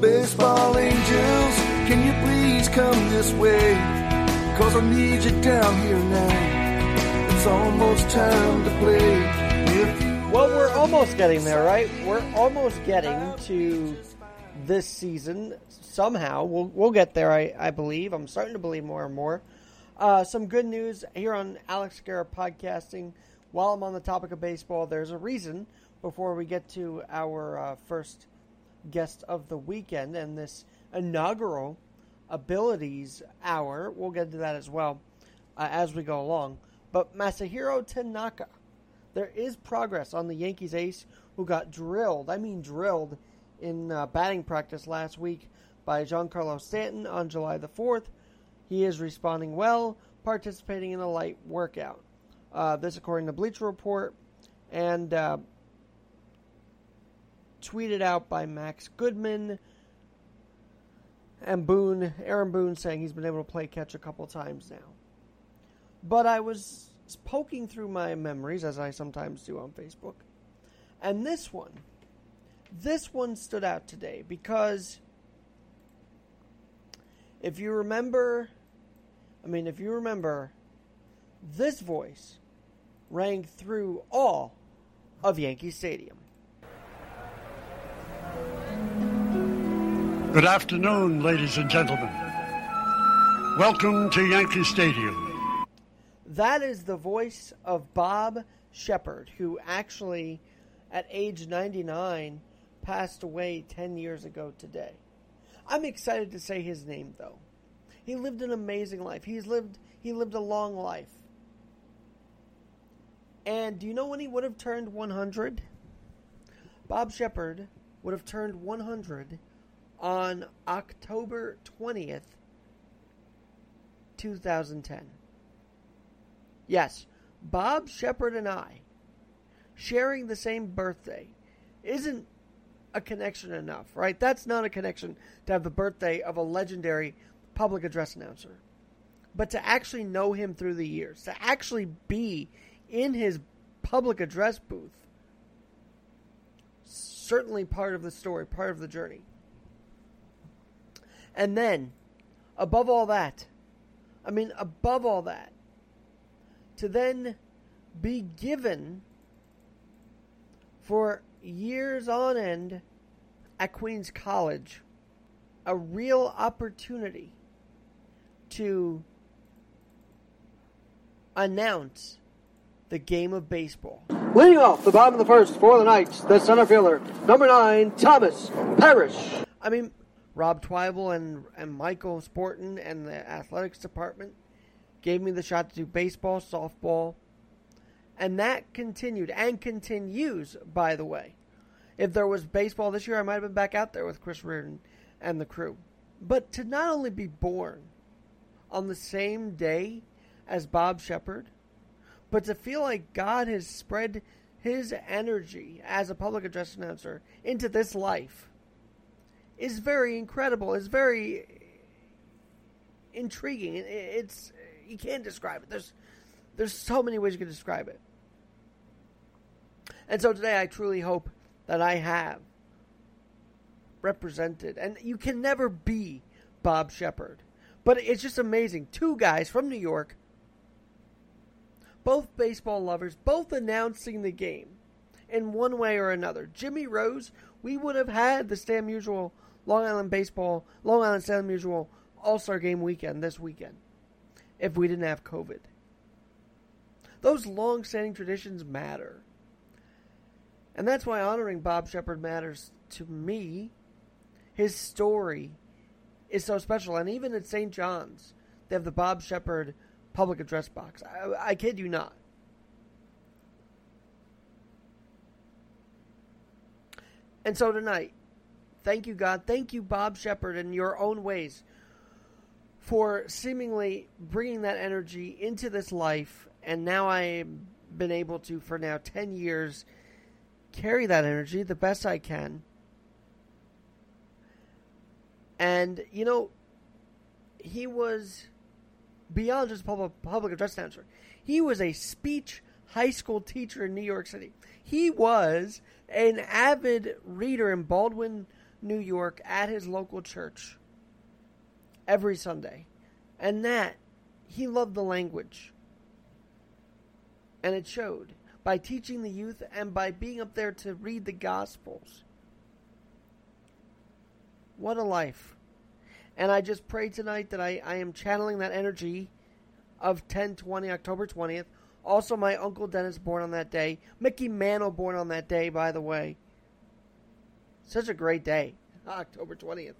Baseball angels, can you please come this way? Cause I need you down here now. It's almost time to play. Well, we're almost getting there, right? We're almost getting to this season. Somehow, we'll we'll get there. I, I believe. I'm starting to believe more and more. Uh, some good news here on Alex Garrett podcasting. While I'm on the topic of baseball, there's a reason. Before we get to our uh, first guest of the weekend and this inaugural abilities hour, we'll get to that as well uh, as we go along. But Masahiro Tanaka, there is progress on the Yankees ace who got drilled. I mean drilled in uh, batting practice last week by Giancarlo Stanton on July the 4th. He is responding well, participating in a light workout. Uh, this, according to Bleacher Report, and uh, tweeted out by Max Goodman and Boone, Aaron Boone, saying he's been able to play catch a couple times now. But I was poking through my memories, as I sometimes do on Facebook, and this one, this one stood out today because if you remember, I mean, if you remember, this voice rang through all of Yankee Stadium. Good afternoon, ladies and gentlemen. Welcome to Yankee Stadium. That is the voice of Bob Sheppard, who actually, at age 99, passed away 10 years ago today. I'm excited to say his name, though. He lived an amazing life. He's lived he lived a long life. And do you know when he would have turned 100? Bob Sheppard would have turned 100 on October 20th, 2010. Yes, Bob Sheppard and I sharing the same birthday isn't a connection enough, right? That's not a connection to have the birthday of a legendary public address announcer. But to actually know him through the years, to actually be in his public address booth, certainly part of the story, part of the journey. And then, above all that, I mean, above all that, to then be given for years on end at Queens College a real opportunity to announce the game of baseball. Leading off the bottom of the first for the Knights, the center fielder, number nine, Thomas Parrish. I mean, Rob Twible and, and Michael Sporton and the athletics department gave me the shot to do baseball, softball, and that continued and continues, by the way. If there was baseball this year, I might have been back out there with Chris Reardon and the crew. But to not only be born on the same day as Bob Sheppard, but to feel like God has spread his energy as a public address announcer into this life is very incredible. It's very intriguing. It's you can't describe it. There's there's so many ways you can describe it. And so today I truly hope that I have represented and you can never be Bob Sheppard. But it's just amazing. Two guys from New York, both baseball lovers, both announcing the game in one way or another. Jimmy Rose, we would have had the Stan Musial Long Island baseball, Long Island Stan Musial All Star Game weekend this weekend if we didn't have COVID. Those long standing traditions matter. And that's why honoring Bob Sheppard matters to me. His story is so special. And even at St. John's, they have the Bob Sheppard public address box. I, I kid you not. And so tonight, thank you, God. Thank you, Bob Sheppard, in your own ways for seemingly bringing that energy into this life. And now I've been able to, for now 10 years, carry that energy the best I can. And, you know, he was beyond just public, public address announcer. He was a speech high school teacher in New York City. He was an avid reader in Baldwin New York at his local church every Sunday. And that, he loved the language. And it showed by teaching the youth and by being up there to read the Gospels. What a life. And I just pray tonight that I, I am channeling that energy of 1020, October 20th. Also, my Uncle Dennis born on that day. Mickey Mantle born on that day, by the way. Such a great day, ah, October 20th.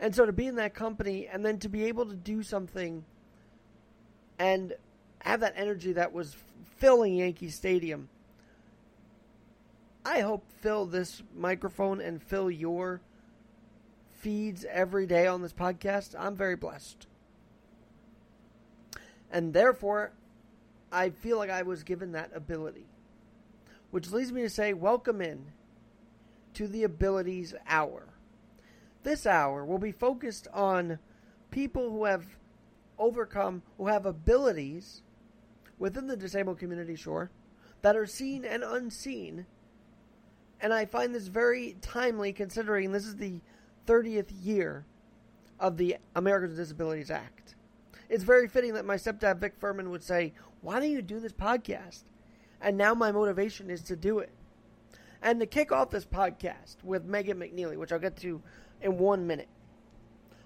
And so to be in that company and then to be able to do something and have that energy that was filling Yankee Stadium. I hope fill this microphone and fill your feeds every day on this podcast. I'm very blessed. And therefore, I feel like I was given that ability. Which leads me to say, welcome in to the Abilities Hour. This hour will be focused on people who have overcome, who have abilities within the disabled community, sure, that are seen and unseen. And I find this very timely considering this is the 30th year of the Americans with Disabilities Act. It's very fitting that my stepdad, Vic Furman, would say, Why don't you do this podcast? And now my motivation is to do it. And to kick off this podcast with Megan McNealy, which I'll get to in one minute,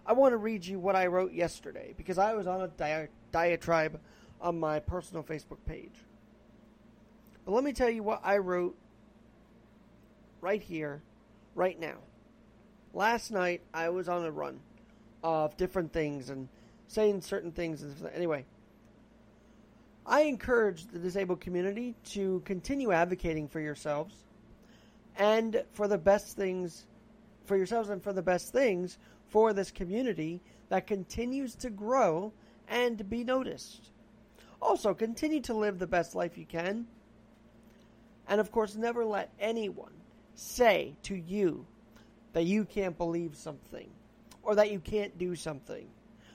I want to read you what I wrote yesterday because I was on a di- diatribe on my personal Facebook page. But let me tell you what I wrote right here, right now. Last night, I was on a run of different things and saying certain things. Anyway, I encourage the disabled community to continue advocating for yourselves and for the best things for yourselves and for the best things for this community that continues to grow and be noticed. Also, continue to live the best life you can. And of course, never let anyone say to you that you can't believe something or that you can't do something.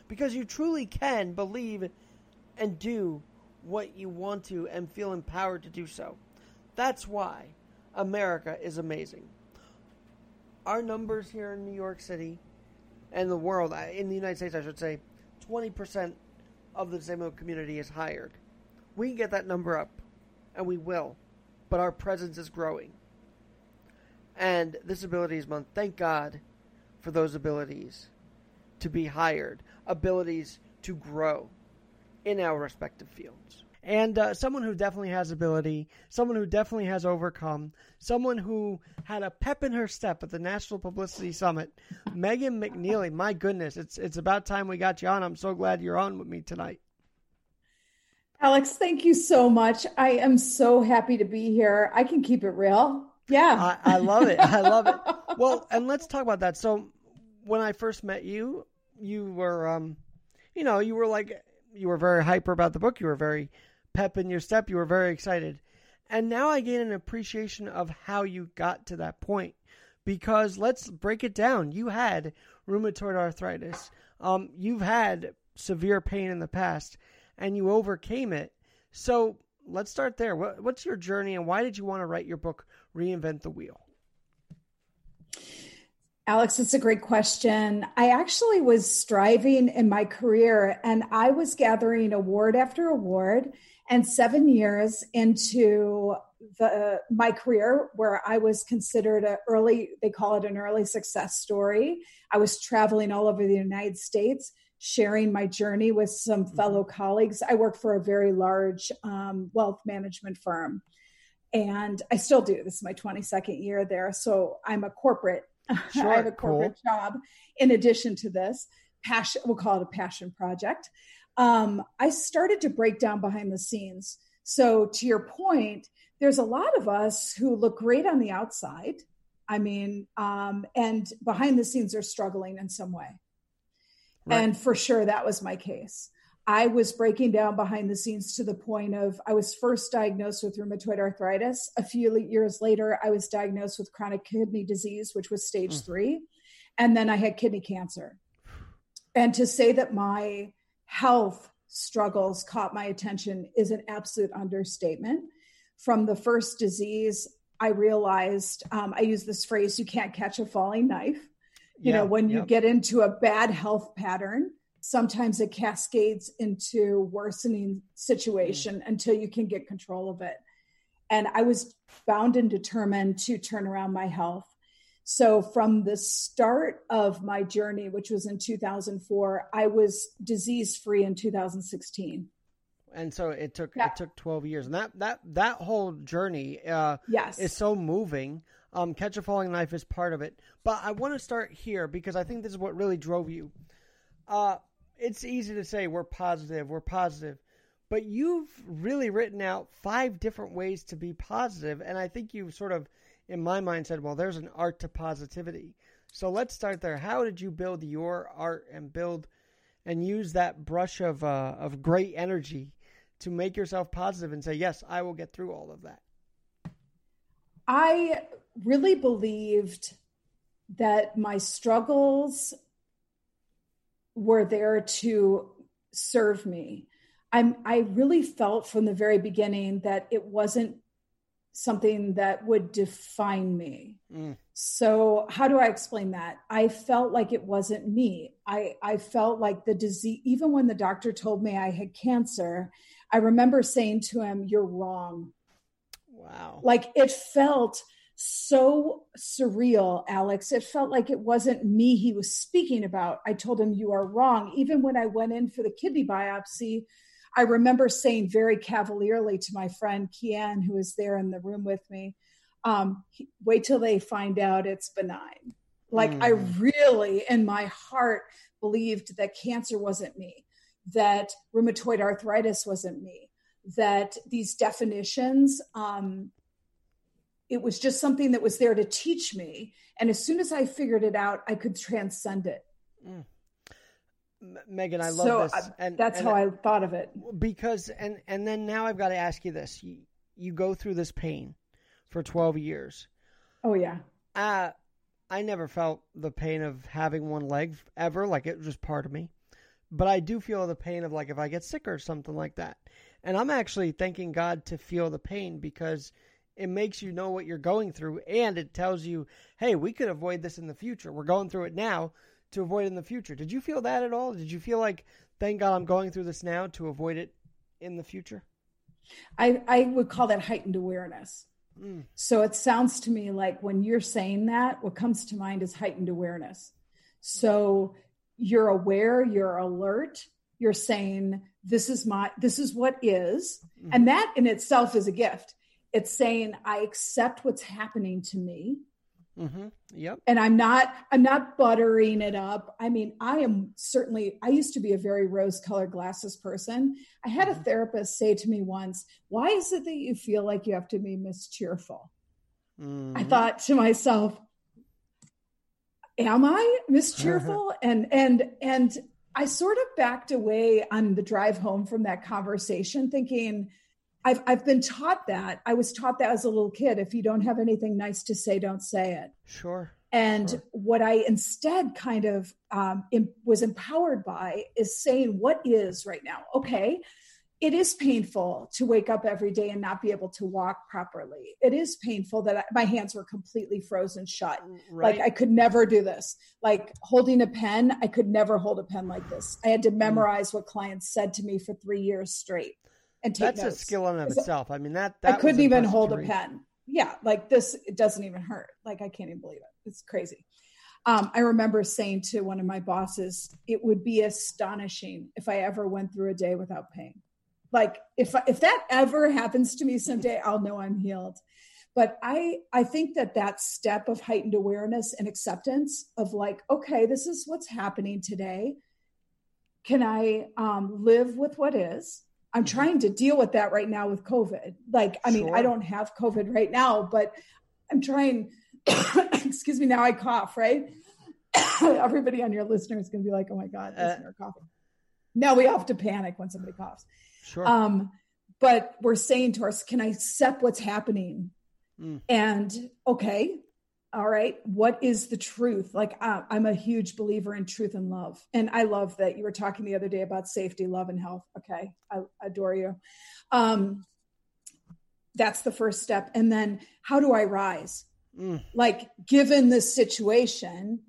Because you truly can believe and do what you want to and feel empowered to do so. That's why America is amazing. Our numbers here in New York City and the world, in the United States, I should say, 20% of the disabled community is hired. We can get that number up, and we will, but our presence is growing. And this Abilities Month, thank God for those abilities to be hired, abilities to grow in our respective fields. And uh, someone who definitely has ability, someone who definitely has overcome, someone who had a pep in her step at the National Publicity Summit, Megan McNealy. My goodness, it's it's about time we got you on. I'm so glad you're on with me tonight. Alex, thank you so much. I am so happy to be here. I can keep it real. Yeah. I, I love it. I love it. well, and let's talk about that. So, when I first met you, you were, um, you know, you were like, you were very hyper about the book. You were very pep in your step. You were very excited. And now I gain an appreciation of how you got to that point. Because let's break it down. You had rheumatoid arthritis. Um, you've had severe pain in the past, and you overcame it. So let's start there. What, what's your journey, and why did you want to write your book, Reinvent the Wheel? Alex, it's a great question. I actually was striving in my career and I was gathering award after award and seven years into the my career where I was considered an early they call it an early success story. I was traveling all over the United States sharing my journey with some mm-hmm. fellow colleagues. I work for a very large um, wealth management firm and I still do. This is my 22nd year there. So I'm a corporate, sure, I have a corporate cool. job in addition to this passion, we'll call it a passion project um, I started to break down behind the scenes. So, to your point, there's a lot of us who look great on the outside. I mean, um, and behind the scenes are struggling in some way. Right. And for sure, that was my case. I was breaking down behind the scenes to the point of I was first diagnosed with rheumatoid arthritis. A few years later, I was diagnosed with chronic kidney disease, which was stage mm. three. And then I had kidney cancer. And to say that my health struggles caught my attention is an absolute understatement. From the first disease I realized um, I use this phrase: "You can't catch a falling knife." You Yeah, know, when you get into a bad health pattern, sometimes it cascades into worsening situation until you can get control of it. And I was bound and determined to turn around my health. So from the start of my journey, which was in 2004, I was disease free in 2016. And so it took Yeah. it took twelve years, and that that that whole journey uh, Yes. is so moving. Um, Catch a Falling Knife is part of it, but I want to start here because I think this is what really drove you. Uh, it's easy to say we're positive, we're positive, but you've really written out five different ways to be positive, and I think you've sort of, in my mind, said, "Well, there's an art to positivity." So let's start there. How did you build your art and build and use that brush of uh, of great energy to make yourself positive and say, "Yes, I will get through all of that." I really believed that my struggles were there to serve me. I'm I really felt from the very beginning that it wasn't something that would define me. Mm. So how do I explain that? I felt like it wasn't me. I I felt like the disease even when the doctor told me I had cancer, I remember saying to him, "You're wrong." Wow. like it felt so surreal alex it felt like it wasn't me he was speaking about i told him you are wrong even when i went in for the kidney biopsy i remember saying very cavalierly to my friend kian who was there in the room with me um, wait till they find out it's benign. Like i Mm. really in my heart believed that cancer wasn't me that rheumatoid arthritis wasn't me that these definitions um, it was just something that was there to teach me. And as soon as i figured it out i could transcend it. M- Megan, I love so this, I- and that's and how i thought of it because and and then now I've got to ask you this: you, you go through this pain for twelve years. oh yeah Uh, I never felt the pain of having one leg ever, like it was just part of me. But I do feel the pain of like if I get sick or something like that. And I'm actually thanking God to feel the pain because it makes you know what you're going through and it tells you, hey, we could avoid this in the future. We're going through it now to avoid in the future. Did you feel that at all? Did you feel like, thank God I'm going through this now to avoid it in the future? i i would call that heightened awareness Mm. so it sounds to me like when you're saying that what comes to mind is heightened awareness so you're aware you're alert you're saying this is my this is what is Mm-hmm. and that in itself is a gift it's saying i accept what's happening to me Mm-hmm. Yep. and i'm not i'm not buttering it up i mean i am certainly i used to be a very rose colored glasses person i had a Mhm. therapist say to me once why is it that you feel like you have to be mischeerful I Mhm. thought to myself, am I mischeerful? and and and I sort of backed away on the drive home from that conversation thinking I've I've been taught that. I was taught that as a little kid. If you don't have anything nice to say, don't say it. Sure. And Sure. what I instead kind of um, em- was empowered by is saying, what is right now? Okay, it is painful to wake up every day and not be able to walk properly. It is painful that I, my hands were completely frozen shut. Right. Like I could never do this. Like holding a pen, I could never hold a pen like this. I had to memorize what clients said to me for three years straight and take That's notes. a skill in and of itself. I mean that, I that was couldn't even hold a pen. Yeah, like this, it doesn't even hurt. Like I can't even believe it. It's crazy. Um, I remember saying to one of my bosses, it would be astonishing if I ever went through a day without pain. Like if if that ever happens to me someday, I'll know I'm healed. But I I think that that step of heightened awareness and acceptance of like, okay, this is what's happening today. Can I um, live with what is? I'm trying to deal with that right now with COVID. Like, I mean, Sure. I don't have COVID right now, but I'm trying. excuse me, now I cough, right? Everybody on your listener is going to be like, oh my God, this Uh, listener coughing. Now we have to panic when somebody coughs. Sure. Um, but we're saying to us, can I accept what's happening? Mm. And okay, all right, what is the truth? Like, uh, I'm a huge believer in truth and love. And I love that you were talking the other day about safety, love, and health. Okay, I adore you. Um, that's the first step. And then how do I rise? Mm. Like, given this situation,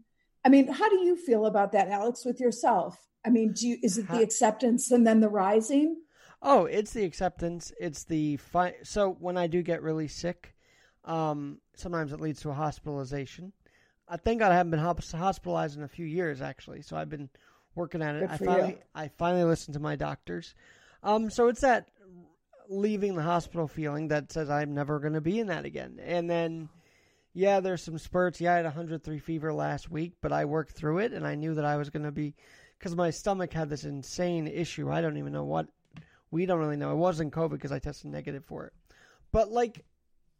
I mean, how do you feel about that, Alex, with yourself? I mean, do you, is it the acceptance and then the rising? Oh, it's the acceptance. It's the fi- so when I do get really sick, um, sometimes it leads to a hospitalization. I thank God I haven't been hospitalized in a few years, actually. So I've been working at it. I finally, you. I finally listened to my doctors. Um, so it's that leaving the hospital feeling that says I'm never going to be in that again. And then yeah, there's some spurts. Yeah, I had 103 fever last week, but I worked through it, and I knew that I was going to be because my stomach had this insane issue. I don't even know what. We don't really know. It wasn't COVID because I tested negative for it, but like,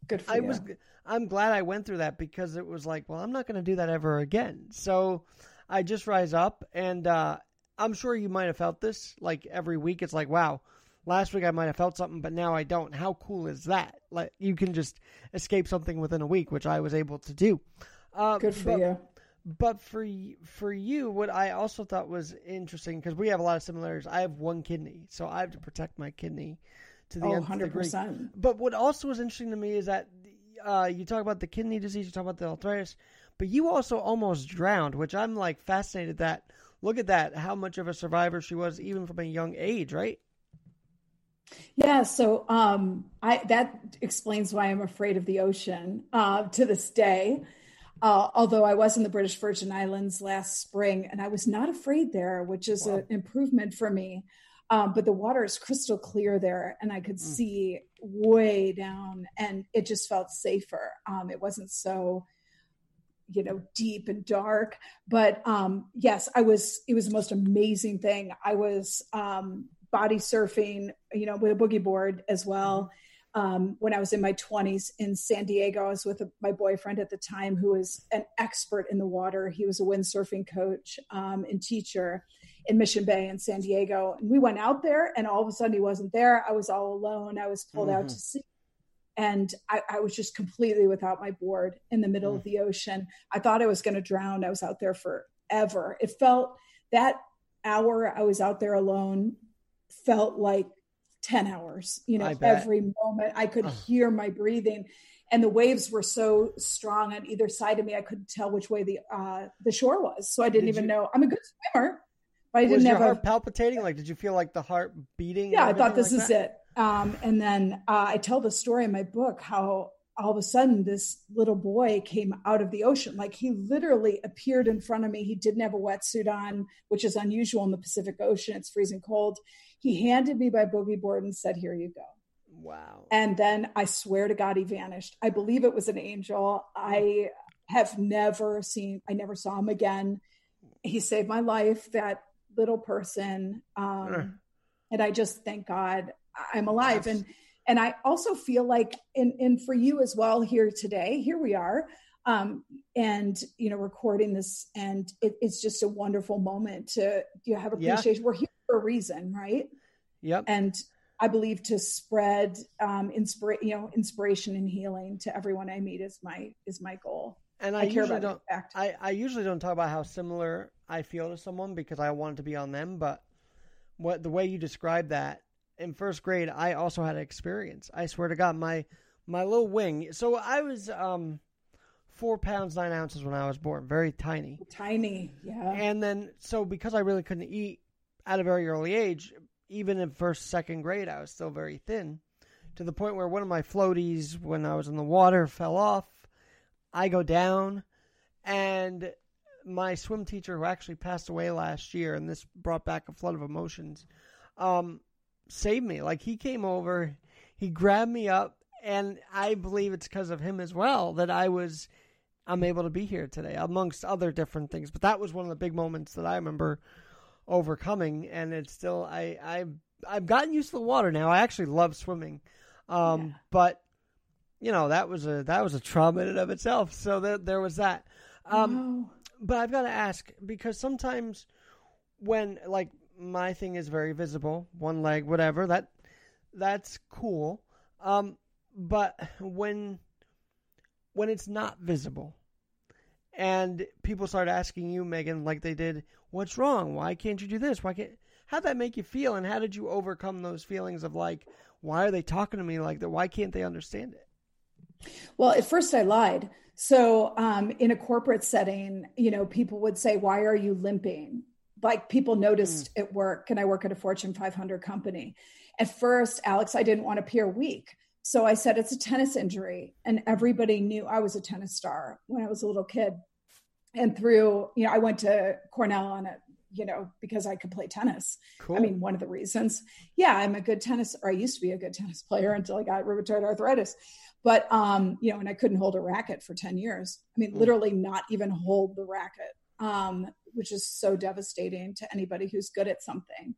good. I you. was. I'm glad I went through that because it was like, well, I'm not going to do that ever again. So I just rise up, and uh, I'm sure you might have felt this. Like every week, it's like, wow, last week I might have felt something, but now I don't. How cool is that? Like you can just escape something within a week, which I was able to do. Uh, Good for but, you. But for for you, what I also thought was interesting because we have a lot of similarities. I have one kidney, so I have to protect my kidney to the oh, nth 100%. degree. But what also was interesting to me is that uh, you talk about the kidney disease, you talk about the arthritis, but you also almost drowned, which I'm like fascinated that. Look at that, how much of a survivor she was, even from a young age, right? Yeah, so um, I, that explains why I'm afraid of the ocean uh, to this day. Uh, although I was in the British Virgin Islands last spring and I was not afraid there, which is wow. an improvement for me. Um, but the water is crystal clear there and I could mm. see way down and it just felt safer. Um, it wasn't so, you know, deep and dark. But um, yes, I was, it was the most amazing thing. I was, um, body surfing, you know, with a boogie board as well. Um, when I was in my 20s in San Diego, I was with a, my boyfriend at the time who was an expert in the water. He was a windsurfing coach um, and teacher in Mission Bay in San Diego. And we went out there, and all of a sudden he wasn't there. I was all alone. I was pulled mm-hmm. out to sea. And I, I, was just completely without my board in the middle mm. of the ocean. I thought I was going to drown. I was out there forever. It felt that hour I was out there alone felt like 10 hours, you know, every moment I could hear my breathing and the waves were so strong on either side of me. I couldn't tell which way the, uh, the shore was. So I didn't did even you, know I'm a good swimmer, but I didn't was your have heart a, palpitating. Like, did you feel like the heart beating? Yeah, I thought this like is that? it. Um, and then uh, I tell the story in my book how all of a sudden this little boy came out of the ocean. Like he literally appeared in front of me. He didn't have a wetsuit on which is unusual in the pacific ocean. It's freezing cold. He handed me my boogie board and said here you go. Wow. And then i swear to god he vanished. I believe it was an angel. I have never seen i never saw him again. He saved my life that little person. Um, and i just thank god i'm alive. Yes. and and I also feel like, and, and for you as well here today, here we are, um, and you know, recording this, and it, it's just a wonderful moment to you know, have appreciation. Yeah. We're here for a reason, right? Yep. And I believe to spread um, inspira- you know, inspiration and healing to everyone I meet is my is my goal. And I, I care about don't. I, I usually don't talk about how similar I feel to someone because I want it to be on them, but what the way you describe that in first grade, I also had an experience. I swear to God, my my little wing. So I was um, four pounds nine ounces when I was born, very tiny. Tiny, yeah. And then, so because I really couldn't eat at a very early age, even in first second grade, I was still very thin, to the point where one of my floaties, when I was in the water, fell off. I go down, and my swim teacher, who actually passed away last year, and this brought back a flood of emotions. Um, saved me. Like he came over, he grabbed me up, and I believe it's because of him as well that I was I'm able to be here today, amongst other different things. But that was one of the big moments that I remember overcoming, and it's still I I I've gotten used to the water now. I actually love swimming, um, yeah. but you know that was a that was a trauma in and of itself. So there there was that. Um, But I've got to ask because sometimes when like my thing is very visible, one leg, whatever. That that's cool. Um, but when when it's not visible, and people start asking you, Megan, like they did, what's wrong? Why can't you do this? Why can't? How'd that make you feel? And how did you overcome those feelings of like, why are they talking to me like that? Why can't they understand it? Well, at first I lied. So, um, in a corporate setting, you know, people would say, Why are you limping? Like people noticed mm. at work, and I work at a Fortune 500 company. At first, Alex, I didn't want to appear weak. So I said, It's a tennis injury. And everybody knew I was a tennis star when I was a little kid. And through, you know, I went to Cornell on it, you know, because I could play tennis. Cool. I mean, one of the reasons. Yeah, I'm a good tennis, or I used to be a good tennis player until I got rheumatoid arthritis but um, you know, and I couldn't hold a racket for 10 years. I mean, mm. literally not even hold the racket, um, which is so devastating to anybody who's good at something.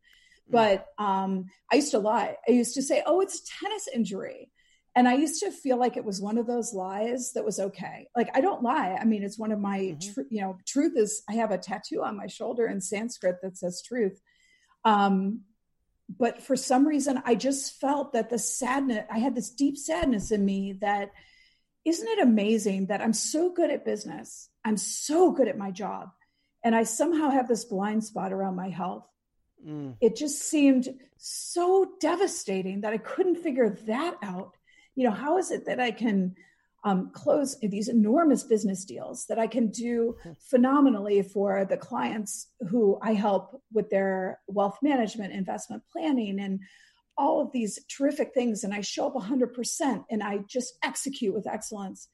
Mm. But um, I used to lie. I used to say, oh, it's a tennis injury. And I used to feel like it was one of those lies that was okay. Like I don't lie. I mean, it's one of my, mm-hmm. tr- you know, truth is I have a tattoo on my shoulder in Sanskrit that says truth. Um, but for some reason i just felt that the sadness i had this deep sadness in me that isn't it amazing that i'm so good at business i'm so good at my job and i somehow have this blind spot around my health mm. it just seemed so devastating that i couldn't figure that out you know how is it that i can um, close these enormous business deals that I can do phenomenally for the clients who I help with their wealth management, investment planning, and all of these terrific things. And I show up 100% and I just execute with excellence.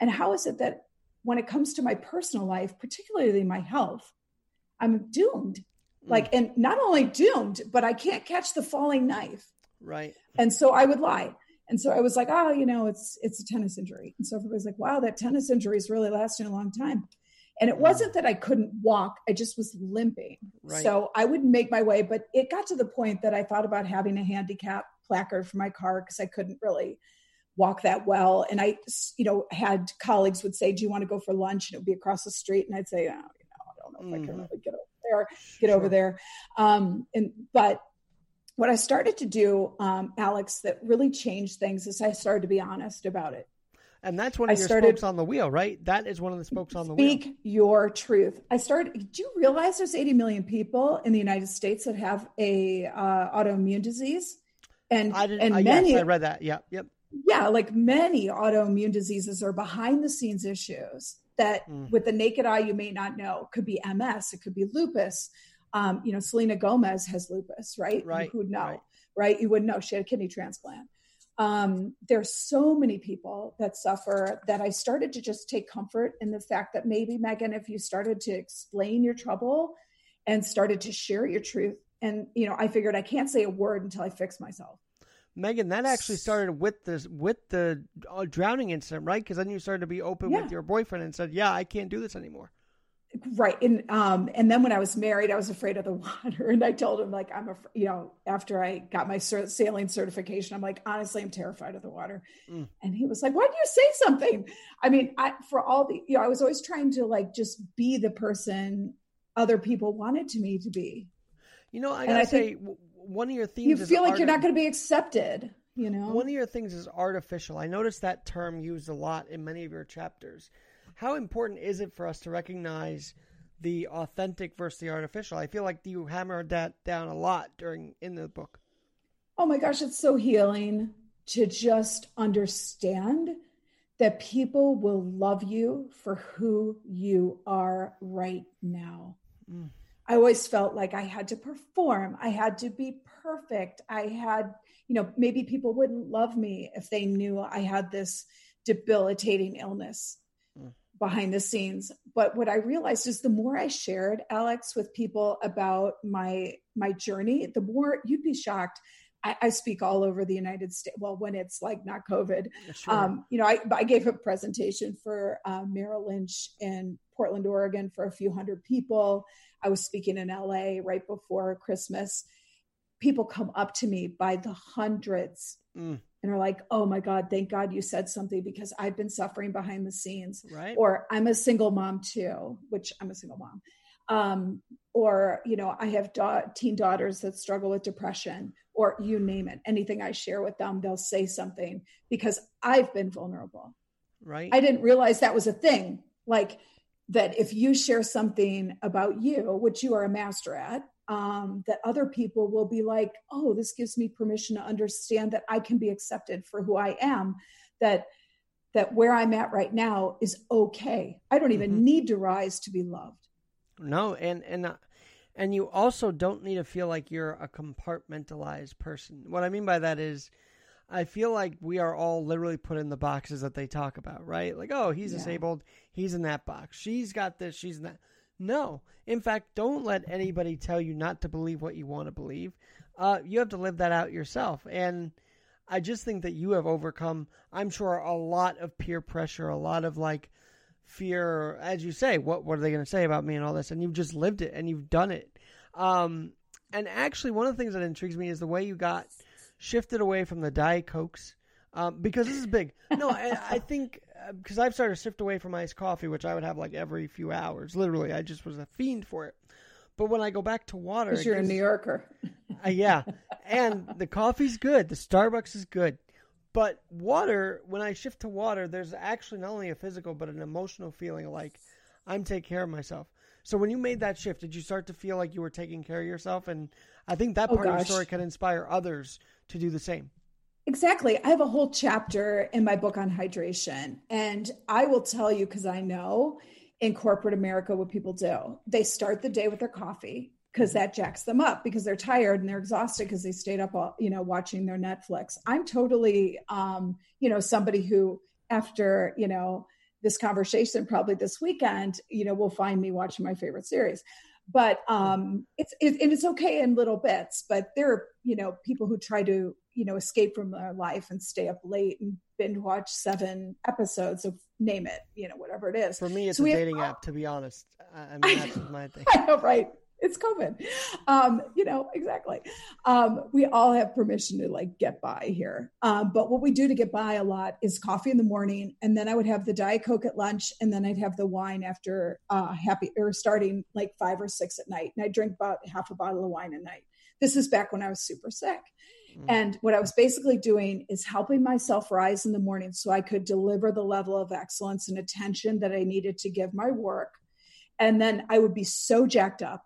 And how is it that when it comes to my personal life, particularly my health, I'm doomed? Mm. Like, and not only doomed, but I can't catch the falling knife. Right. And so I would lie. And so I was like, oh, you know, it's it's a tennis injury. And so everybody's like, wow, that tennis injury is really lasting a long time. And it wasn't that I couldn't walk, I just was limping. Right. So I would make my way, but it got to the point that I thought about having a handicap placard for my car because I couldn't really walk that well. And I, you know, had colleagues would say, Do you want to go for lunch? And it would be across the street. And I'd say, Oh, you know, I don't know if mm-hmm. I can mm-hmm. really get over there, get sure. over there. Um, and but what I started to do, um, Alex, that really changed things is I started to be honest about it. And that's one of I your started, spokes on the wheel, right? That is one of the spokes on the speak wheel. Speak your truth. I started. Do you realize there's 80 million people in the United States that have a uh, autoimmune disease? And I didn't, and uh, many. Yes, I read that. Yeah. Yep. Yeah, like many autoimmune diseases are behind the scenes issues that, mm. with the naked eye, you may not know. It could be MS. It could be lupus. Um, you know, Selena Gomez has lupus, right? Right. Who would know, right. right? You wouldn't know. She had a kidney transplant. Um, there's so many people that suffer that I started to just take comfort in the fact that maybe, Megan, if you started to explain your trouble and started to share your truth, and, you know, I figured I can't say a word until I fix myself. Megan, that actually started with this with the uh, drowning incident, right? Because then you started to be open yeah. with your boyfriend and said, "Yeah, I can't do this anymore." right and um and then when i was married i was afraid of the water and i told him like i'm a you know after i got my sailing certification i'm like honestly i'm terrified of the water mm. and he was like why do you say something i mean i for all the you know i was always trying to like just be the person other people wanted to me to be you know i gotta I say one of your themes you feel like art- you're not going to be accepted you know one of your things is artificial i noticed that term used a lot in many of your chapters how important is it for us to recognize the authentic versus the artificial? I feel like you hammered that down a lot during in the book. Oh my gosh, it's so healing to just understand that people will love you for who you are right now. Mm. I always felt like I had to perform, I had to be perfect. I had, you know, maybe people wouldn't love me if they knew I had this debilitating illness mm. behind the scenes. But what i realized is the more i shared alex with people about my my journey the more you'd be shocked I, I speak all over the United States. Well, when it's like not COVID, sure. um, you know, I, I, gave a presentation for uh, Merrill Lynch in Portland, Oregon, for a few hundred people. I was speaking in LA right before Christmas. People come up to me by the hundreds mm and are like, oh my God, thank God you said something because I've been suffering behind the scenes. Right. Or I'm a single mom too, which I'm a single mom. Um, or, you know, I have da- teen daughters that struggle with depression, or you name it. Anything I share with them, they'll say something because I've been vulnerable. Right. I didn't realize that was a thing. Like, that if you share something about you, which you are a master at, um, that other people will be like, oh, this gives me permission to understand that I can be accepted for who I am, that that where I'm at right now is okay. I don't even mm-hmm. need to rise to be loved. No, and and uh, and you also don't need to feel like you're a compartmentalized person. What I mean by that is I feel like we are all literally put in the boxes that they talk about, right? Like, oh, he's yeah. disabled, he's in that box. She's got this, she's in that. No. In fact, don't let anybody tell you not to believe what you want to believe. Uh, you have to live that out yourself. And I just think that you have overcome, I'm sure, a lot of peer pressure, a lot of like fear, as you say, what, what are they going to say about me and all this? And you've just lived it and you've done it. Um, and actually, one of the things that intrigues me is the way you got shifted away from the Diet Cokes. Um, because this is big. No, I, I think because uh, I've started to shift away from iced coffee, which I would have like every few hours. Literally, I just was a fiend for it. But when I go back to water, because you're gives, a New Yorker, uh, yeah, and the coffee's good, the Starbucks is good, but water. When I shift to water, there's actually not only a physical but an emotional feeling like I'm taking care of myself. So when you made that shift, did you start to feel like you were taking care of yourself? And I think that oh, part oh, of your story can inspire others to do the same. Exactly. I have a whole chapter in my book on hydration. And I will tell you, because I know in corporate America what people do. They start the day with their coffee because that jacks them up because they're tired and they're exhausted because they stayed up all, you know watching their Netflix. I'm totally um, you know somebody who after you know this conversation probably this weekend you know will find me watching my favorite series. But um it's it, it's okay in little bits but there are you know people who try to you know escape from their life and stay up late and binge watch seven episodes of name it you know whatever it is. For me it's so a dating have, app to be honest. I mean that's my thing. i know right it's COVID. Um, you know, exactly. Um, we all have permission to like get by here. Um, but what we do to get by a lot is coffee in the morning, and then I would have the Diet Coke at lunch, and then I'd have the wine after uh, happy or starting like five or six at night. And I drink about half a bottle of wine a night. This is back when I was super sick. Mm. And what I was basically doing is helping myself rise in the morning so I could deliver the level of excellence and attention that I needed to give my work. And then I would be so jacked up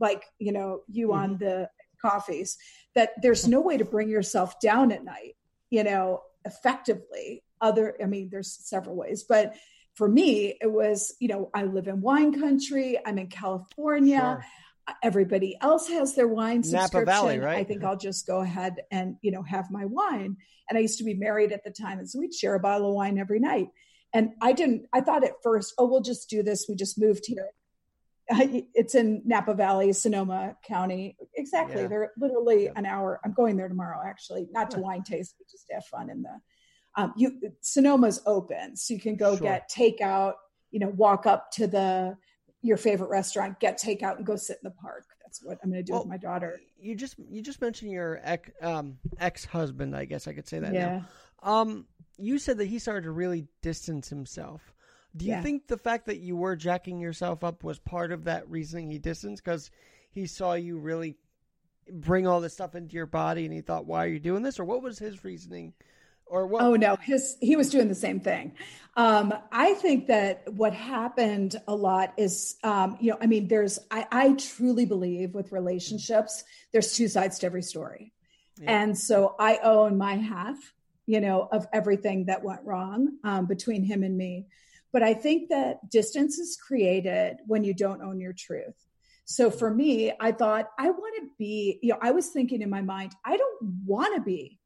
like you know you mm-hmm. on the coffees that there's no way to bring yourself down at night you know effectively. Other i mean there's several ways but for me it was you know i live in wine country i'm in california. Sure. everybody else has their wine subscription Napa Valley, right? i think i'll just go ahead and you know have my wine. And i used to be married at the time and so we'd share a bottle of wine every night. And i didn't i thought at first oh we'll just do this. We just moved here it's in Napa Valley, Sonoma County. Exactly. Yeah. They're literally yeah. an hour. I'm going there tomorrow, actually, not to yeah. wine taste, but just to have fun in the. Um, you Sonoma's open, so you can go sure. get takeout. You know, walk up to the your favorite restaurant, get takeout, and go sit in the park. That's what I'm going to do well, with my daughter. You just you just mentioned your ex um, ex husband. I guess I could say that. Yeah. Now. Um, you said that he started to really distance himself. Do you yeah. think the fact that you were jacking yourself up was part of that reasoning he distanced because he saw you really bring all this stuff into your body and he thought, "Why are you doing this?" Or what was his reasoning? Or what? Oh no, his he was doing the same thing. Um, I think that what happened a lot is, um, you know, I mean, there's I, I truly believe with relationships, there's two sides to every story, yeah. and so I own my half, you know, of everything that went wrong um, between him and me. But I think that distance is created when you don't own your truth. So for me, I thought I want to be, you know, I was thinking in my mind, I don't want to be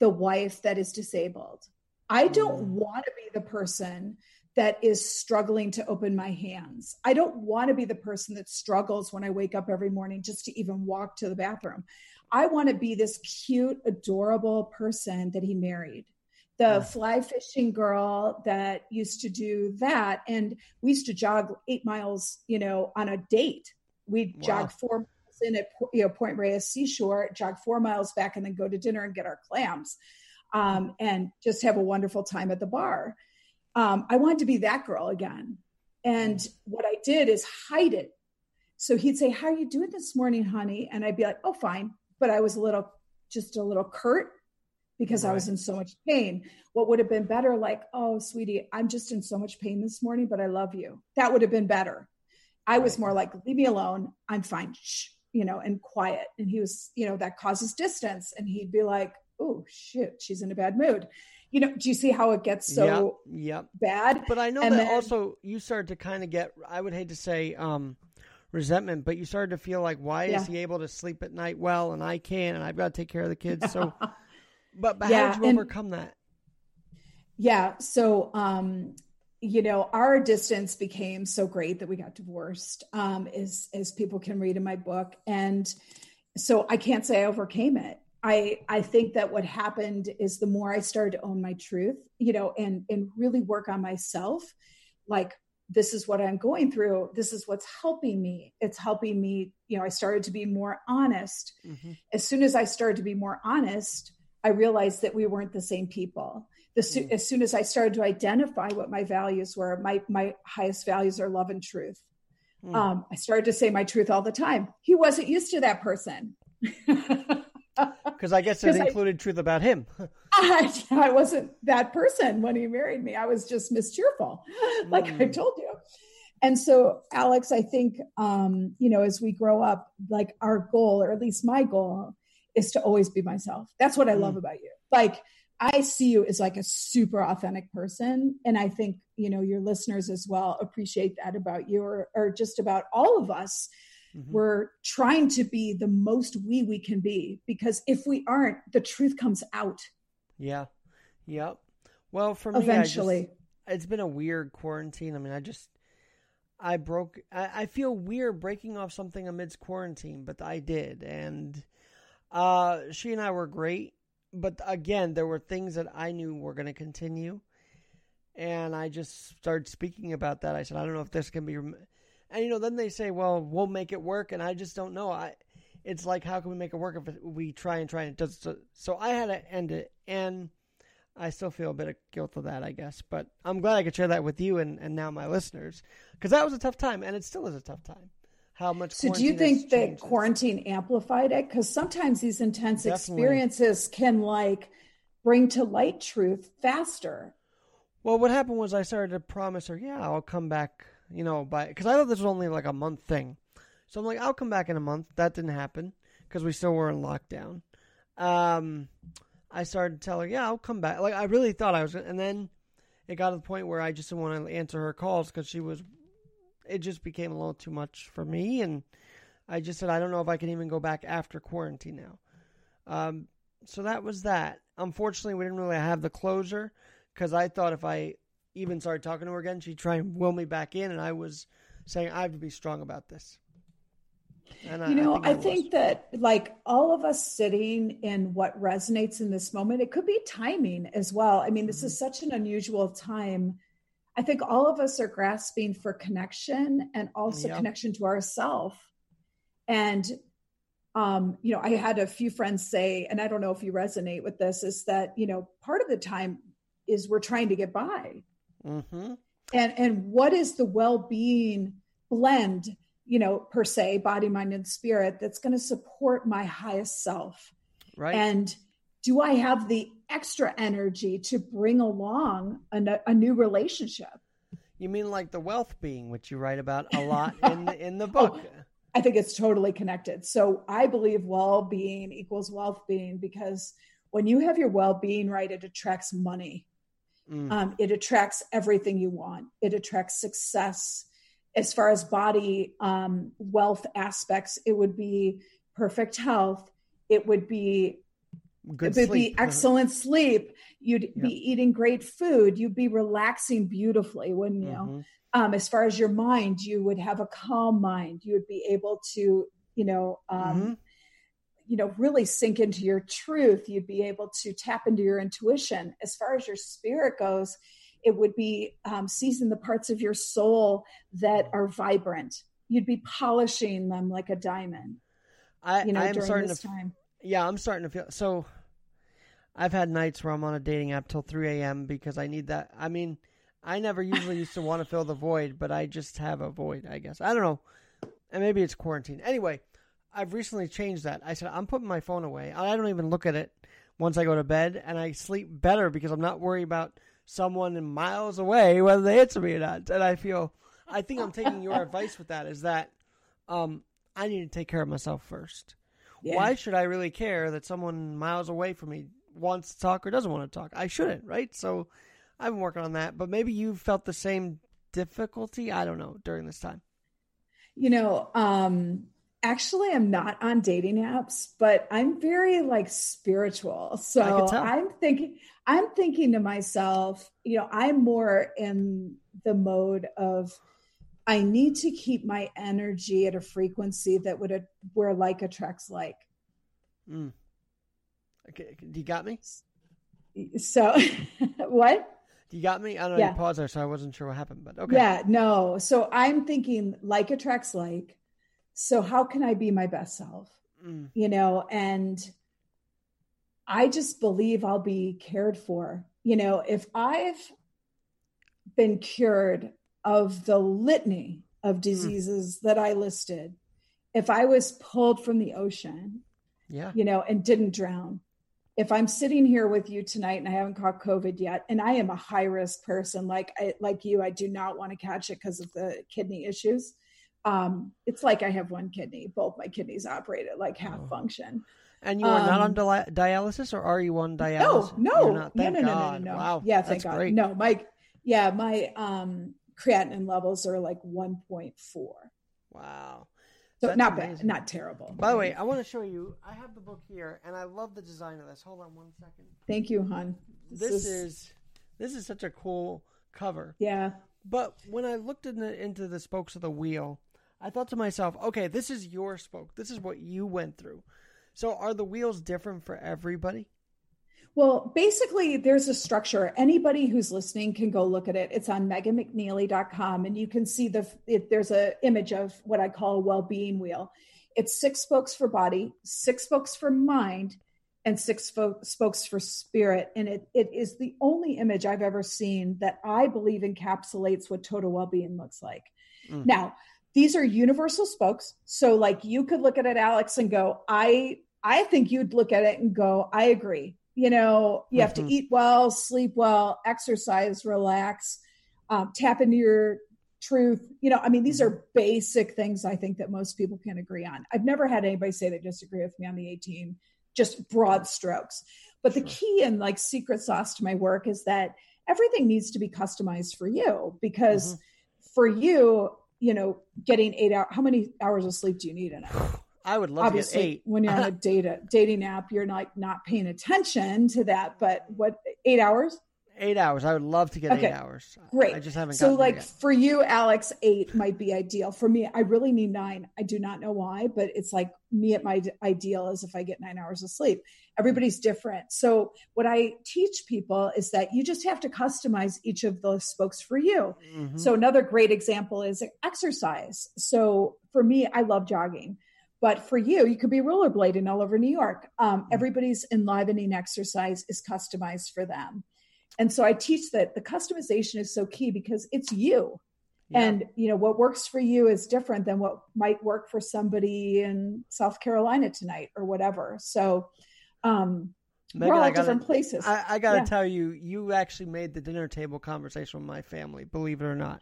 the wife that is disabled. I don't mm. want to be the person that is struggling to open my hands. I don't want to be the person that struggles when I wake up every morning just to even walk to the bathroom. I want to be this cute, adorable person that he married the fly fishing girl that used to do that. And we used to jog eight miles, you know, on a date. We'd wow. jog four miles in at you know, Point Reyes Seashore, jog four miles back, and then go to dinner and get our clams um, and just have a wonderful time at the bar. Um, I wanted to be that girl again. And what I did is hide it. So he'd say, How are you doing this morning, honey? And I'd be like, Oh, fine. But I was a little, just a little curt because right. I was in so much pain. What would have been better, like, oh, sweetie, I'm just in so much pain this morning, but I love you. That would have been better. I was more like, leave me alone. I'm fine. Shh. you know, and quiet. And he was, you know, that causes distance. And he'd be like, oh, shit, she's in a bad mood. You know, do you see how it gets so yep, yep. bad? But I know And that then- also you started to kind of get, I would hate to say, um, resentment, but you started to feel like, why Yeah. is he able to sleep at night well and I can't, and I've got to take care of the kids. So, but, but Yeah, how did you and- overcome that? Yeah. So, um, you know, our distance became so great that we got divorced, um, as as people can read in my book, and so I can't say I overcame it. I I think that what happened is the more I started to own my truth, you know, and and really work on myself, like this is what I'm going through. This is what's helping me. It's helping me. You know, I started to be more honest. Mhm. As soon as I started to be more honest, I realized that we weren't the same people. The, Mm. As soon as I started to identify what my values were, my my highest values are love and truth. Mm. Um, I started to say my truth all the time. He wasn't used to that person. Because I guess it 'Cause I- included truth about him. I, I wasn't that person when he married me. I was just mischeerful, like I Mm. told you. And so, Alex, I think, um, you know, as we grow up, like our goal, or at least my goal, is to always be myself. That's what I love Mm. about you. Like, I see you as like a super authentic person. And I think, you know, your listeners as well appreciate that about you or, or just about all of us. Mhm. We're trying to be the most we we can be because if we aren't, the truth comes out. Yeah. Yep. Well, for me, Eventually. Just, it's been a weird quarantine. I mean, I just, I broke, I, I feel weird breaking off something amidst quarantine, but I did. And uh, she and I were great. But again, there were things that I knew were going to continue. And I just started speaking about that. I said, I don't know if this can be. Rem-. And, you know, then they say, well, we'll make it work. And I just don't know. I, it's like, how can we make it work if we try and try and it does so, so I had to end it. And I still feel a bit of guilt of that, I guess. But I'm glad I could share that with you and, and now my listeners. Because that was a tough time. And it still is a tough time. How much So, do you think that changed it. quarantine amplified it? Because sometimes these intense Definitely. experiences can like bring to light truth faster. Well, what happened was I started to promise her, yeah, I'll come back, you know, by because I thought this was only like a month thing. So I'm like, I'll come back in a month. That didn't happen because we still were in lockdown. Um, I started to tell her, yeah, I'll come back. Like I really thought I was, and then it got to the point where I just didn't want to answer her calls because she was. It just became a little too much for me, and I just said I don't know if I can even go back after quarantine now. Um, so that was that. Unfortunately, we didn't really have the closure because I thought if I even started talking to her again, she'd try and will me back in, and I was saying I have to be strong about this. And You know, I was. think that like all of us sitting in what resonates in this moment, it could be timing as well. I mean, this is such an unusual time. I think all of us are grasping for connection and also Yeah. connection to ourself. And um, you know, I had a few friends say, and I don't know if you resonate with this, is that, you know, part of the time is we're trying to get by mm-hmm. and and what is the well-being blend you know per se body mind and spirit that's going to support my highest self right. and do i have the extra energy to bring along a new relationship? You mean like the wealth being, which you write about a lot in the, in the book? i think it's totally connected. So i believe well-being equals wealth being because when you have your well-being right it attracts money. Mm. um, it attracts everything you want. It attracts success. As far as body um, wealth aspects it would be perfect health. It would be Good it would sleep. be excellent sleep. You'd be eating great food. You'd be relaxing beautifully wouldn't you? Mhm. um, as far as your mind you would have a calm mind. You would be able to you know um, Mhm. you know really sink into your truth. You'd be able to tap into your intuition. As far as your spirit goes it would be um, seizing the parts of your soul that are vibrant. You'd be polishing them like a diamond I, you know I'm during starting this to time. Yeah, I'm starting to feel so. I've had nights where I'm on a dating app till 3 a.m. because I need that. I mean, I never usually used to want to fill the void, but I just have a void, I guess. I don't know. And maybe it's quarantine. Anyway, I've recently changed that. I said, I'm putting my phone away. I don't even look at it once I go to bed, and I sleep better because I'm not worried about someone miles away whether they answer me or not. And I feel, I think I'm taking your advice with that is that um, I need to take care of myself first. Yeah. Why should I really care that someone miles away from me wants to talk or doesn't want to talk? I shouldn't, right? So I've been working on that. But maybe you felt the same difficulty. I don't know during this time. You know, um, actually, I'm not on dating apps, but I'm very like spiritual. So I can tell. I'm thinking, I'm thinking to myself, you know, I'm more in the mode of I need to keep my energy at a frequency that would where like attracts like. Mm. Okay, you got me. So, what? You got me. I don't know. Yeah. You paused there, so I wasn't sure what happened. But okay. Yeah, no. So I'm thinking like attracts like. So how can I be my best self? Mm. You know, and I just believe I'll be cared for. You know, if I've been cured of the litany of diseases that I listed, if I was pulled from the ocean, Yeah. you know, and didn't drown. If I'm sitting here with you tonight and I haven't caught COVID yet, and I am a high risk person, like I, like you, I do not want to catch it because of the kidney issues. Um, it's like I have one kidney; both my kidneys operate at like half Oh. function. And you are not on Um, dialysis, or are you on dialysis? no, no, not. no, no, no, no, God. no. Wow. Yeah, thank God. great. No, my yeah, my um creatinine levels are like 1.4. Wow. So That's not amazing. bad, not terrible. By the way, I want to show you. I have the book here, and I love the design of this. Hold on one second. thank you, hon. This is this is such a cool cover. yeah. But when I looked in the, into the spokes of the wheel, I thought to myself, okay, this is your spoke. This is what you went through. So are the wheels different for everybody? Well, basically, there's a structure. Anybody who's listening can go look at it. It's on meganmcnealy.com, and you can see the. It, there's a image of what I call a well-being wheel. It's six spokes for body, six spokes for mind, and six fo- spokes for spirit. And it it is the only image I've ever seen that I believe encapsulates what total well-being looks like. Mm. Now, these are universal spokes, so like you could look at it, Alex, and go, I I think you'd look at it and go, I agree. You know, you have Mhm. to eat well, sleep well, exercise, relax, um, tap into your truth. You know, I mean, these are basic things I think that most people can agree on. I've never had anybody say they disagree with me on the 18, just broad strokes. But the key and like secret sauce to my work is that everything needs to be customized for you because for you, you know, getting eight hours, how many hours of sleep do you need in it? I would love obviously to get eight. when you're on a data dating app you're not not paying attention to that but what eight hours Eight hours. I would love to get Okay. eight hours. Great. I just haven't. so like for you alex eight might be ideal for me i really need nine i do not know why but it's like me at my ideal is if i get nine hours of sleep everybody's different so what i teach people is that you just have to customize each of those spokes for you Mhm. So another great example is exercise. So for me, I love jogging. But for you, you could be rollerblading all over New York. Um, everybody's enlivening exercise is customized for them. And so I teach that the customization is so key because it's you. Yeah. And you know what works for you is different than what might work for somebody in South Carolina tonight or whatever. So um, Megan, we're all gotta- different places. I, I gotta Yeah. tell you, you actually made the dinner table conversation with my family. Believe it or not.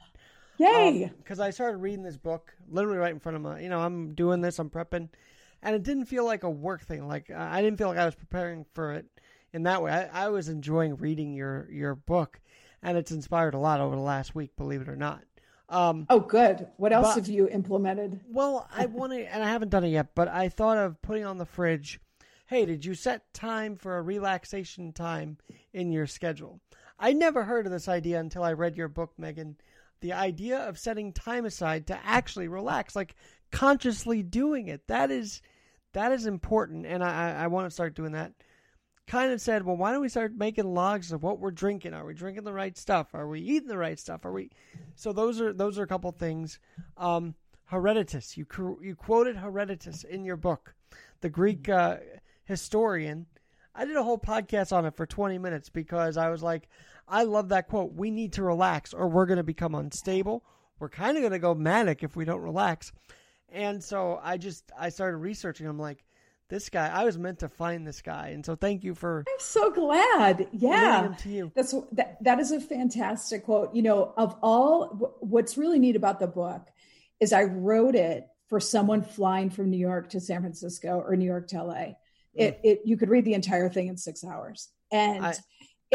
Yay! Because I started reading this book literally right in front of my, you know, I'm doing this, I'm prepping, and it didn't feel like a work thing. Like I I didn't feel like I was preparing for it in that way. I, I was enjoying reading your your book, and it's inspired a lot over the last week. Believe it or not. Um, oh, good. What else but- have you implemented? well, I want to, and I haven't done it yet, but I thought of putting on the fridge. Hey, did you set time for a relaxation time in your schedule? I never heard of this idea until I read your book, Megan. The idea of setting time aside to actually relax, like consciously doing it. That is that is important, and I, I, want to start doing that. Kind of said, well, why don't we start making logs of what we're drinking? Are we drinking the right stuff? Are we eating the right stuff? Are we? So those are those are a couple things. Um, Herodotus, you you quoted Herodotus in your book, the Greek uh, historian. I did a whole podcast on it for 20 minutes because I was like, I love that quote. We need to relax or we're going to become unstable. We're kind of going to go manic if we don't relax. And so I just I started researching. I'm like, this guy. I was meant to find this guy, and so thank you for I'm so glad. Yeah. to you. That's that, that is a fantastic quote. You know, of all what's really neat about the book is I wrote it for someone flying from New York to San Francisco or New York to LA. It, mm. it you could read the entire thing in six hours, and I,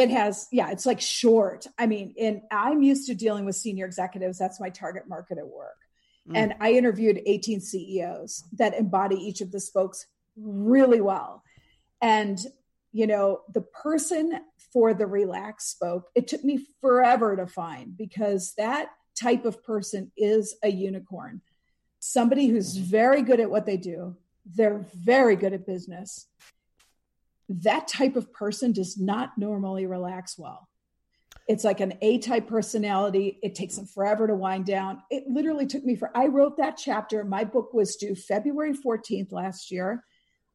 it has yeah, it's like short. I mean, and I'm used to dealing with senior executives. That's my target market at work, mm. and I interviewed 18 CEOs that embody each of the spokes really well, and you know the person for the relaxed spoke. It took me forever to find because that type of person is a unicorn somebody who's very good at what they do, they're very good at business. That type of person does not normally relax well. It's like an A type personality. It takes them forever to wind down. It literally took me for, I wrote that chapter. My book was due February 14th last year.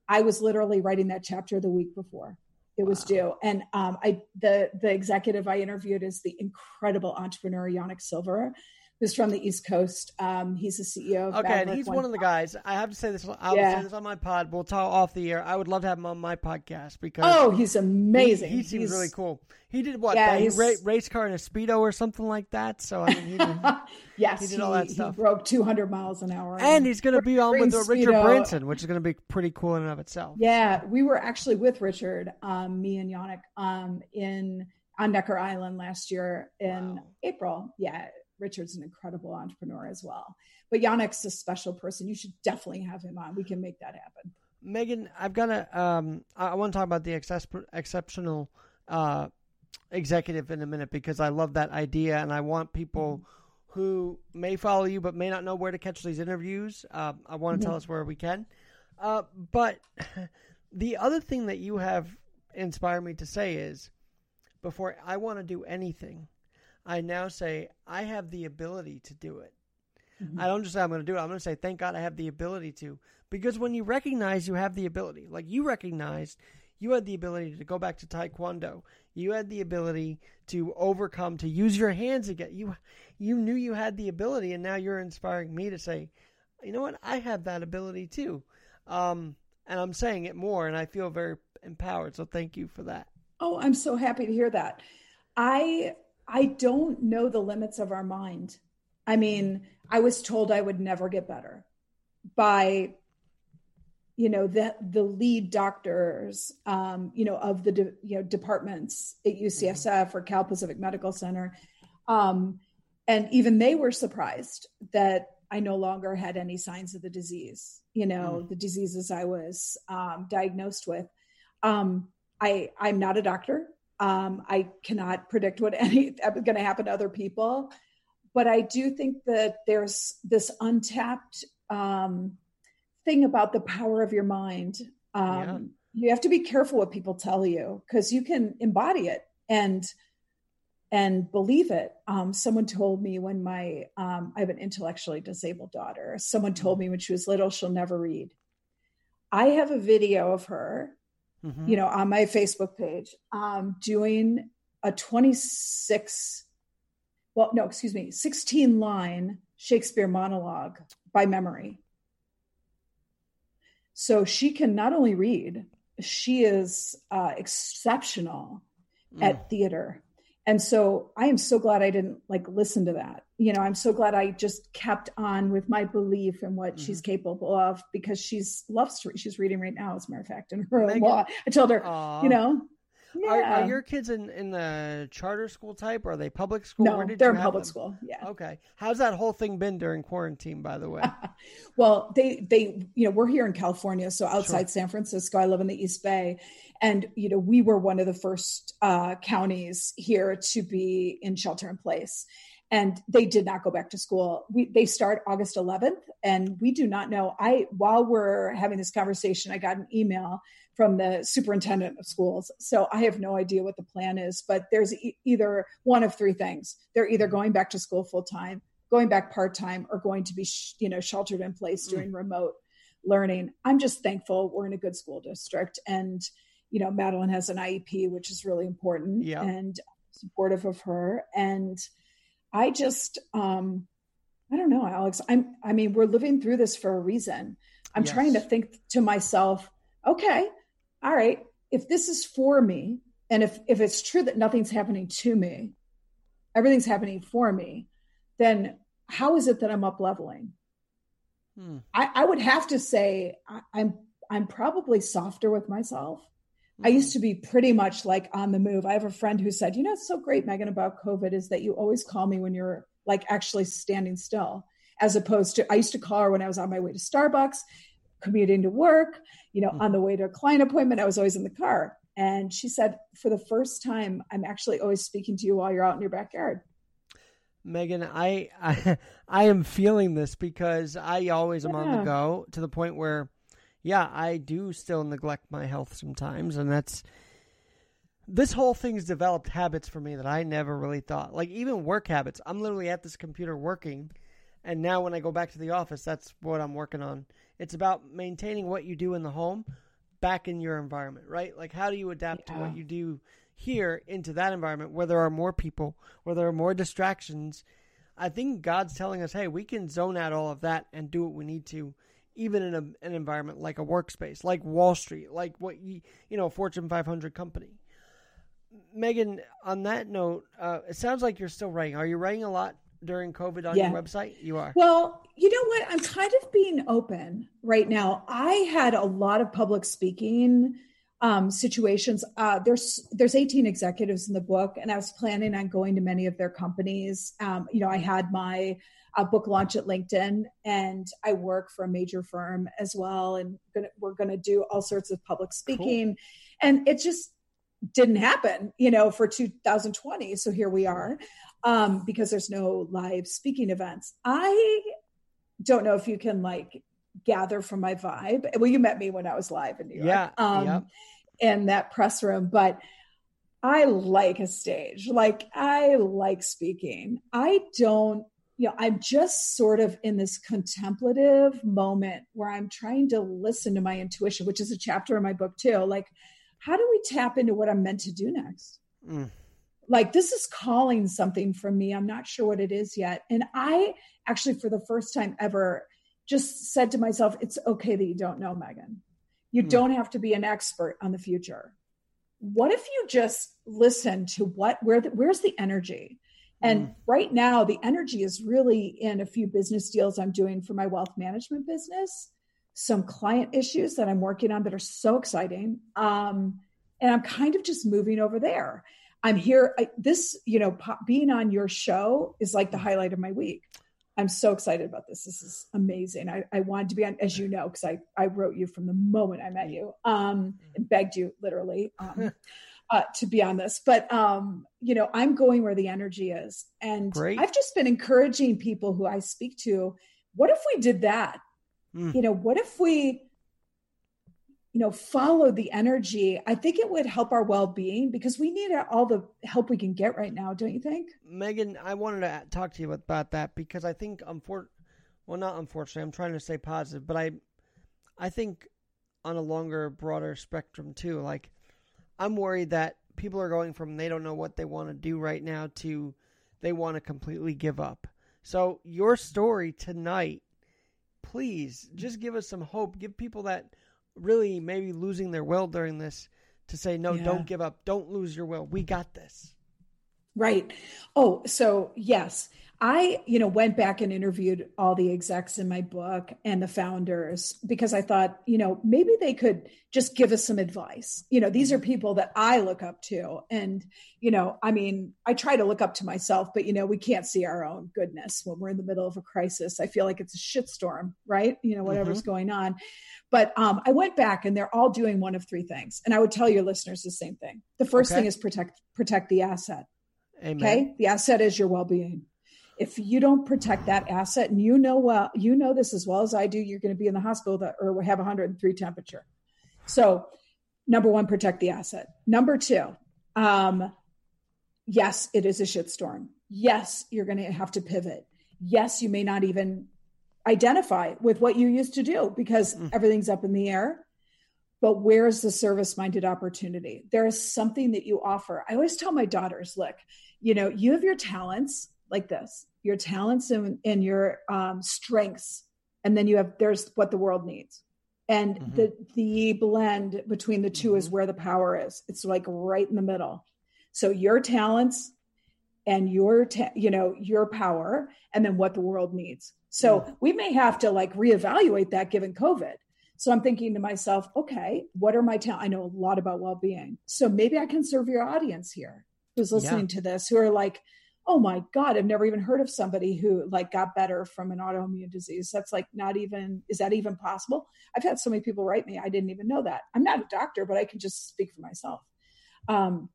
I was literally writing that chapter the week before it was due. And um, I, the, the executive I interviewed is the incredible entrepreneur, Yanik Silver who's from the East Coast. Um, he's the CEO. okay, and he's one, one of the guys. I have to say this. I'll yeah. say this on my pod. We'll talk off the air. I would love to have him on my podcast because oh, he's amazing. He, he seems he's, really cool. He did what? Yeah, he ra- race car in a speedo or something like that. So I mean, he did, yes, he did all that stuff. He broke 200 miles an hour, and he's going to be on with Richard Branson, which is going to be pretty cool in and of itself. Yeah, we were actually with Richard, um, me and Yanik, um, in on Necker Island last year in wow. April. Yeah, Richard's an incredible entrepreneur as well. But Yanik's a special person. You should definitely have him on. We can make that happen. Megan, I've got to. Um, I, want to talk about the ex- exceptional uh, executive in a minute because I love that idea, and I want people mm-hmm. who may follow you but may not know where to catch these interviews. Uh, I want to mm-hmm. tell us where we can. Uh, but the other thing that you have inspired me to say is, before I want to do anything, I now say I have the ability to do it. Mm-hmm. I don't just say I'm going to do it. I'm going to say thank God I have the ability to. Because when you recognize you have the ability, like you recognized you had the ability to go back to taekwondo. You had the ability to overcome, to use your hands again. You you knew you had the ability, and now you're inspiring me to say, you know what, I have that ability too. Um, and I'm saying it more, and I feel very empowered. So thank you for that. Oh, I'm so happy to hear that. I I don't know the limits of our mind. I mean, I was told I would never get better by, you know, the the lead doctors, um, you know, of the de, you know departments at UCSF or Cal Pacific Medical Center, um, and even they were surprised that I no longer had any signs of the disease. You know, mm. the diseases I was um, diagnosed with. Um, I I'm not a doctor. Um, I cannot predict what any is going to happen to other people, but I do think that there's this untapped um, thing about the power of your mind. Um, yeah. You have to be careful what people tell you because you can embody it and and believe it. Um, someone told me when my um, I have an intellectually disabled daughter. Someone told me when she was little she'll never read. I have a video of her mm-hmm. you know, on my Facebook page, um, doing a 26, well, no, excuse me, 16 line Shakespeare monologue by memory. So she can not only read, she is uh, exceptional mm. at theater and so i am so glad i didn't like listen to that you know i'm so glad i just kept on with my belief in what mm-hmm. she's capable of because she's loves to she's reading right now as a matter of fact in her Megan, law i told her Aww. you know yeah. Are, are, your kids in, in the charter school type? Or are they public school? No, they're in public them? school. Yeah. Okay. How's that whole thing been during quarantine, by the way? well, they they you know we're here in California, so outside sure. San Francisco. I live in the East Bay, and you know we were one of the first uh, counties here to be in shelter in place and they did not go back to school. We, they start August 11th, and we do not know. I while we're having this conversation, I got an email from the superintendent of schools. So I have no idea what the plan is, but there's e- either one of three things. They're either going back to school full time, going back part time, or going to be, sh- you know, sheltered in place mm. doing mm. remote learning. I'm just thankful we're in a good school district, and you know, Madeline has an IEP, which is really important, yeah. and supportive of her. And I just, um, I don't know, Alex. I'm. I mean, we're living through this for a reason. I'm yes. trying to think to myself, okay, all right, if this is for me, and if if it's true that nothing's happening to me, everything's happening for me, then how is it that I'm up leveling? Hmm. I, I, would have to say I, I'm I'm probably softer with myself. I used to be pretty much like on the move. I have a friend who said, "You know, it's so great, Megan, about COVID is that you always call me when you're like actually standing still, as opposed to I used to call her when I was on my way to Starbucks, commuting to work, you know, mm-hmm. on the way to a client appointment. I was always in the car." And she said, "For the first time, I'm actually always speaking to you while you're out in your backyard." Megan, I, I I am feeling this because I always am on the go to the point where yeah, I do still neglect my health sometimes, and that's this whole thing's developed habits for me that I never really thought. Like even work habits. I'm literally at this computer working, and now when I go back to the office, that's what I'm working on. It's about maintaining what you do in the home back in your environment, right? Like how do you adapt yeah. to what you do here into that environment where there are more people, where there are more distractions. I think God's telling us, hey, we can zone out all of that and do what we need to even in a, an environment like a workspace, like Wall Street, like what you, you know, Fortune 500 company. Megan, on that note, uh, it sounds like you're still writing. Are you writing a lot during COVID on yeah. your website? You are. Well, you know what? I'm kind of being open right now. I had a lot of public speaking um, situations. Uh, there's there's 18 executives in the book, and I was planning on going to many of their companies. Um, you know, I had my a book launch at LinkedIn, and I work for a major firm as well. And gonna, we're going to do all sorts of public speaking, cool. and it just didn't happen, you know, for 2020. So here we are, um, because there's no live speaking events. I don't know if you can like gather from my vibe. Well, you met me when I was live in New York, yeah, um, yep. in that press room, but. I like a stage. Like I like speaking. I don't you know, I'm just sort of in this contemplative moment where I'm trying to listen to my intuition, which is a chapter in my book too. Like, how do we tap into what I'm meant to do next? Mm. Like, this is calling something from me. I'm not sure what it is yet. And I actually, for the first time ever, just said to myself, it's okay that you don't know, Megan. You mm. don't have to be an expert on the future. What if you just listen to what, where, the, where's the energy? And mm. right now, the energy is really in a few business deals I'm doing for my wealth management business, some client issues that I'm working on that are so exciting. Um, and I'm kind of just moving over there. I'm here. I, this, you know, being on your show is like the highlight of my week. I'm so excited about this. This is amazing. I, I wanted to be on, as you know, because I, I wrote you from the moment I met you um, and begged you literally. Um, uh, to be on this, but um, you know, I'm going where the energy is, and Great. I've just been encouraging people who I speak to. What if we did that? Mm. You know, what if we, you know, follow the energy? I think it would help our well-being because we need all the help we can get right now. Don't you think, Megan? I wanted to talk to you about that because I think, unfor- well, not unfortunately, I'm trying to stay positive, but I, I think on a longer, broader spectrum too, like I'm worried that people are going from they don't know what they want to do right now to they want to completely give up. So your story tonight, please just give us some hope. Give people that really maybe losing their will during this to say no, yeah. don't give up. Don't lose your will. We got this. Right. Oh, so yes. I, you know, went back and interviewed all the execs in my book and the founders because I thought, you know, maybe they could just give us some advice. You know, these are people that I look up to. And, you know, I mean, I try to look up to myself, but, you know, we can't see our own goodness when we're in the middle of a crisis. I feel like it's a shitstorm, right? You know, whatever's mm-hmm. going on. But um, I went back and they're all doing one of three things. And I would tell your listeners the same thing. The first okay. thing is protect protect the asset. Amen. Okay. The asset is your well being if you don't protect that asset and you know well you know this as well as i do you're going to be in the hospital that, or have 103 temperature. So number one protect the asset. Number two um, yes it is a shitstorm. Yes you're going to have to pivot. Yes you may not even identify with what you used to do because mm. everything's up in the air. But where's the service minded opportunity? There is something that you offer. I always tell my daughters look you know you have your talents like this your talents and, and your um, strengths and then you have there's what the world needs and mm-hmm. the the blend between the 2 mm-hmm. is where the power is it's like right in the middle so your talents and your ta- you know your power and then what the world needs so mm. we may have to like reevaluate that given covid so i'm thinking to myself okay what are my talents i know a lot about well-being so maybe i can serve your audience here who's listening yeah. to this who are like oh my god i've never even heard of somebody who like got better from an autoimmune disease. That's like not even is that even possible? I've had so many people write me i didn't even know that. I'm not a doctor but i can just speak for myself um,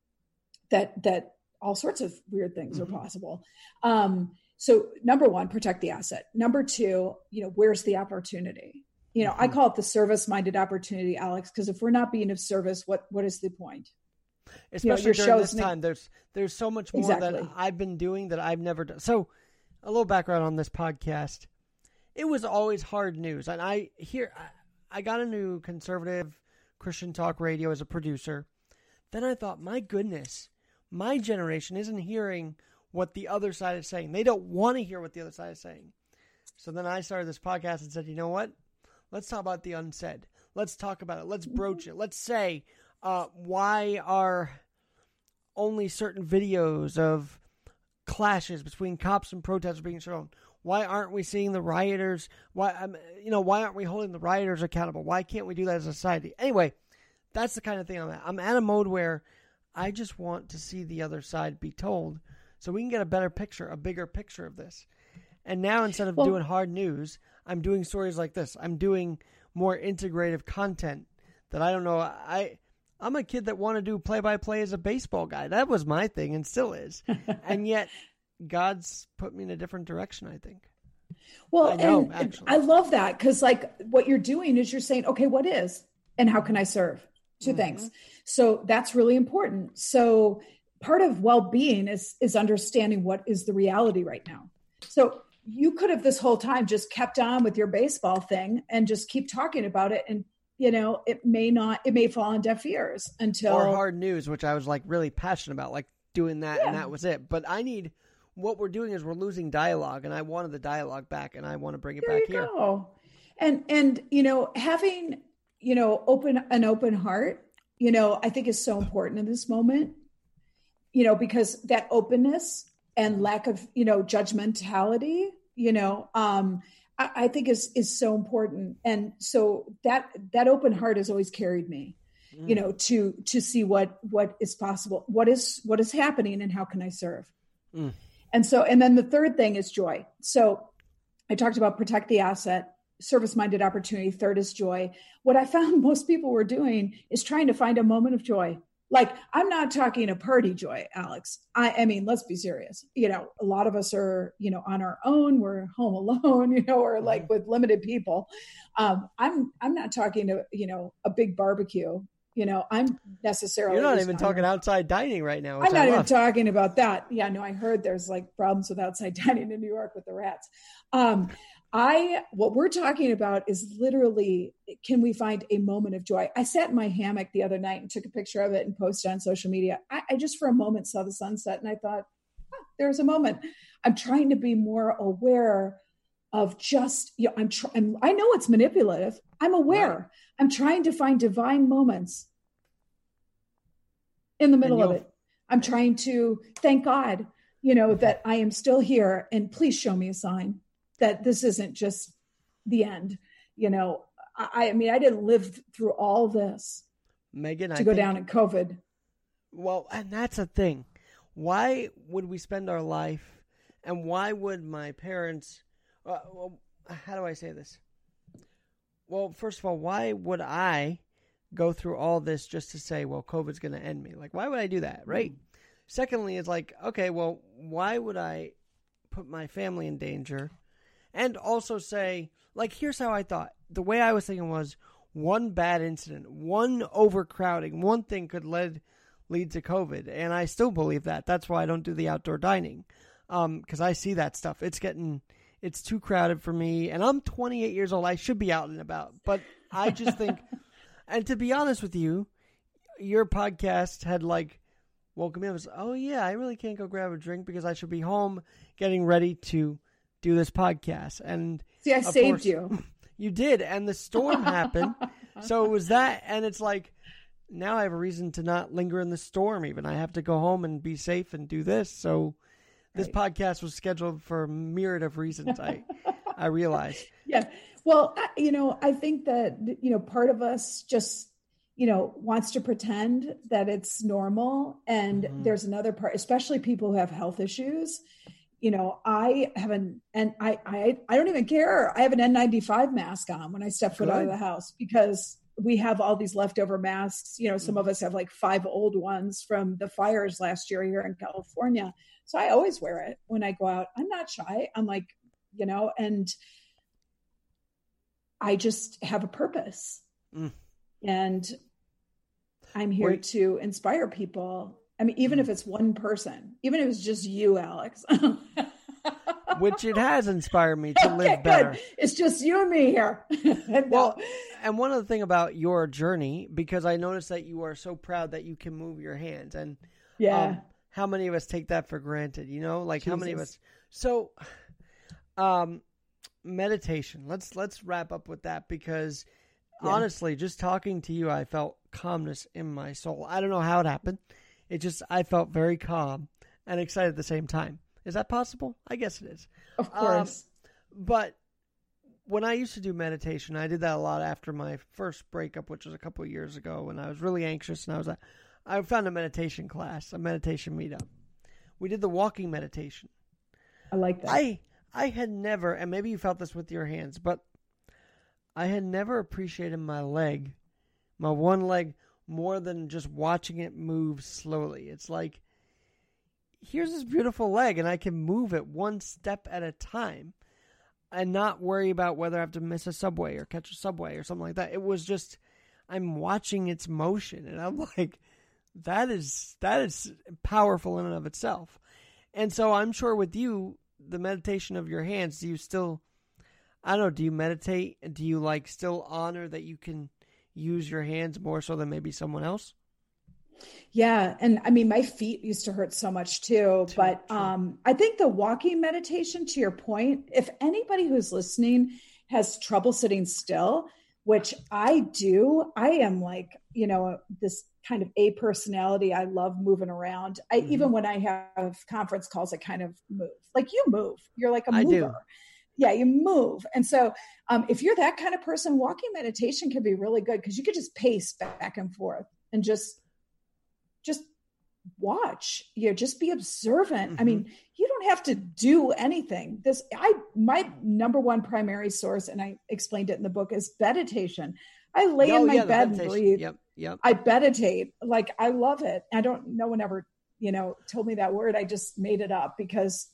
that that all sorts of weird things mm-hmm. are possible. Um, so number one protect the asset. Number two you know where's the opportunity? You know mm-hmm. i call it the service minded opportunity alex because if we're not being of service what what is the point especially you know, during this time. There's there's so much more exactly. that I've been doing that I've never done. So, a little background on this podcast. It was always hard news, and I here I got a new conservative Christian talk radio as a producer. Then I thought, my goodness, my generation isn't hearing what the other side is saying. They don't want to hear what the other side is saying. So then I started this podcast and said, you know what? Let's talk about the unsaid. Let's talk about it. Let's broach it. Let's say uh, why are only certain videos of clashes between cops and protesters being shown? Why aren't we seeing the rioters? Why, um, you know, why aren't we holding the rioters accountable? Why can't we do that as a society? Anyway, that's the kind of thing I'm at. I'm at a mode where I just want to see the other side be told, so we can get a better picture, a bigger picture of this. And now instead of well, doing hard news, I'm doing stories like this. I'm doing more integrative content that I don't know. I I'm a kid that wanted to do play by play as a baseball guy. That was my thing and still is. and yet God's put me in a different direction, I think. Well, I know, and actually. I love that because like what you're doing is you're saying, okay, what is and how can I serve? 2 mm-hmm. things. So that's really important. So part of well-being is is understanding what is the reality right now. So you could have this whole time just kept on with your baseball thing and just keep talking about it and you know, it may not, it may fall on deaf ears until or hard news, which I was like really passionate about, like doing that, yeah. and that was it. But I need what we're doing is we're losing dialogue, and I wanted the dialogue back, and I want to bring it there back here. Go. And and you know, having you know, open an open heart, you know, I think is so important in this moment. You know, because that openness and lack of you know judgmentality, you know, um, I, think is is so important. And so that that open heart has always carried me, mm. you know, to to see what what is possible, what is what is happening, and how can I serve. Mm. And so, and then the third thing is joy. So I talked about protect the asset, service minded opportunity. Third is joy. What I found most people were doing is trying to find a moment of joy like i'm not talking a party joy alex. I, I mean let's be serious. You know a lot of us are you know on our own. We're home alone you know or like with limited people. Um i'm i'm not talking to you know a big barbecue. You know i'm necessarily you're not even talking outside dining right now i'm not even talking about that. Yeah no i heard there's like problems with outside dining in new york with the rats. Um I what we're talking about is literally can we find a moment of joy? I sat in my hammock the other night and took a picture of it and posted on social media. I, I just for a moment saw the sunset and I thought, oh, there's a moment. I'm trying to be more aware of just you know, I'm trying I know it's manipulative. I'm aware. Right. I'm trying to find divine moments in the middle of it. I'm trying to thank God, you know, that I am still here and please show me a sign that this isn't just the end. You know, I, I mean, I didn't live through all this, Megan, to I go think, down in COVID. Well, and that's a thing. Why would we spend our life, and why would my parents? Uh, well, how do I say this? Well, first of all, why would I go through all this just to say, well, COVID's going to end me? Like, why would I do that, right? Mm-hmm. Secondly, it's like, okay, well, why would I put my family in danger and also say, like, here's how I thought. The way I was thinking was one bad incident, one overcrowding, one thing could lead lead to COVID, and I still believe that. That's why I don't do the outdoor dining, because um, I see that stuff. It's getting it's too crowded for me, and I'm 28 years old. I should be out and about, but I just think, and to be honest with you, your podcast had like woken me up. Was, oh yeah, I really can't go grab a drink because I should be home getting ready to do this podcast. And see, I saved course, you. You did, and the storm happened. So it was that, and it's like now I have a reason to not linger in the storm. Even I have to go home and be safe and do this. So this Right. podcast was scheduled for a myriad of reasons. I I realized. yeah well I- you know i think that you know part of us just you know wants to pretend that it's normal and Mhm. there's another part especially people who have health issues you know i have an and I, I i don't even care. I have an n95 mask on when i step foot out of the house because we have all these leftover masks. You know some of us have like five old ones from the fires last year here in california. So i always wear it when i go out. I'm not shy. I'm like you know and i just have a purpose. Mm. and i'm here Wait. to inspire people i mean even Mm. if it's one person even if it's just you alex Which it has inspired me to live better. it's just you and me here No. Well, and one other thing about your journey, because I noticed that you are so proud that you can move your hands, and yeah um, how many of us take that for granted? You know, like how many of us? So, um, meditation. Let's let's wrap up with that because Yeah. honestly, just talking to you, I felt calmness in my soul. I don't know how it happened. It just I felt very calm and excited at the same time. Is that possible? I guess it is. of um, course But when I used to do meditation, I did that a lot after my first breakup, which was a couple of years ago, when I was really anxious, and I was—I found a meditation class, a meditation meetup. We did the walking meditation. i like that I I had never, and maybe you felt this with your hands, but I had never appreciated my leg, my one leg, more than just watching it move slowly. It's like here's this beautiful leg, and I can move it one step at a time, and not worry about whether I have to miss a subway or catch a subway or something like that. It was just I'm watching its motion, and I'm like, that is that is powerful in and of itself. And so I'm sure with you, the meditation of your hands, do you still, I don't know, do you meditate? Do you like still honor that you can use your hands more so than maybe someone else? Yeah, and I mean my feet used to hurt so much too, Too, but true. um I think the walking meditation to your point, if anybody who's listening has trouble sitting still, which I do, I am like, you know, this kind of a personality. I love moving around. I Mhm. even when I have conference calls I kind of move. Like you move. You're like a mover. Yeah, you move. And so um, if you're that kind of person, walking meditation can be really good because you could just pace back and forth and just just watch you know just be observant. I mean you don't have to do anything. This i my number one primary source and i explained it in the book is meditation. I lay Oh, in my yeah, bed and breathe. Yep, yep. i meditate. Like i love it. I don't no one ever you know told me that word. I just made it up because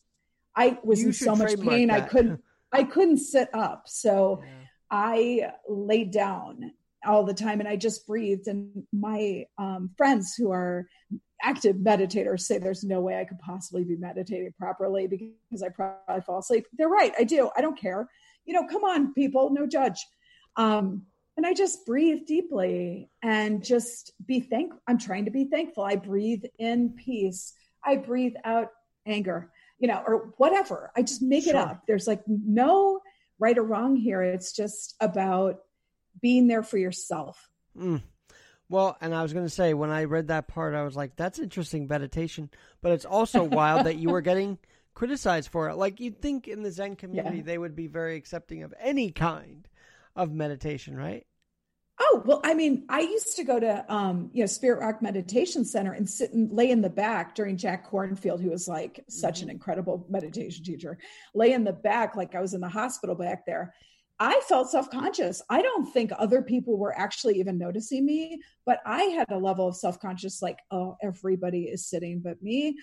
i was You in so much pain. I couldn't i couldn't sit up so Yeah. I laid down all the time and I just breathed. And my um, friends who are active meditators say there's no way I could possibly be meditating properly because I probably fall asleep. They're right. I do. I don't care. You know, come on, people, no judge. Um, and I just breathe deeply and just be thank. I'm trying to be thankful. I breathe in peace. I breathe out anger, you know, or whatever. I just make it up. There's like no right or wrong here. It's just about being there for yourself. Mm. Well, and I was going to say, when I read that part, I was like, that's interesting meditation. But it's also wild that you were getting criticized for it. Like, you'd think in the Zen community, Yeah. they would be very accepting of any kind of meditation, right? Oh, well, I mean, I used to go to um, you know, Spirit Rock Meditation Center and sit and lay in the back during Jack Kornfield, who was like such an incredible meditation teacher, lay in the back like I was in the hospital back there. I felt self-conscious. I don't think other people were actually even noticing me, but I had a level of self-conscious like, oh, everybody is sitting but me.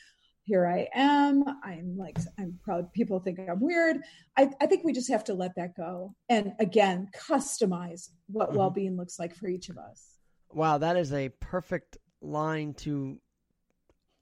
Here I am. I'm like, I'm proud. People think I'm weird. I, I think we just have to let that go. And again, customize what Mhm. well being looks like for each of us. Wow, that is a perfect line to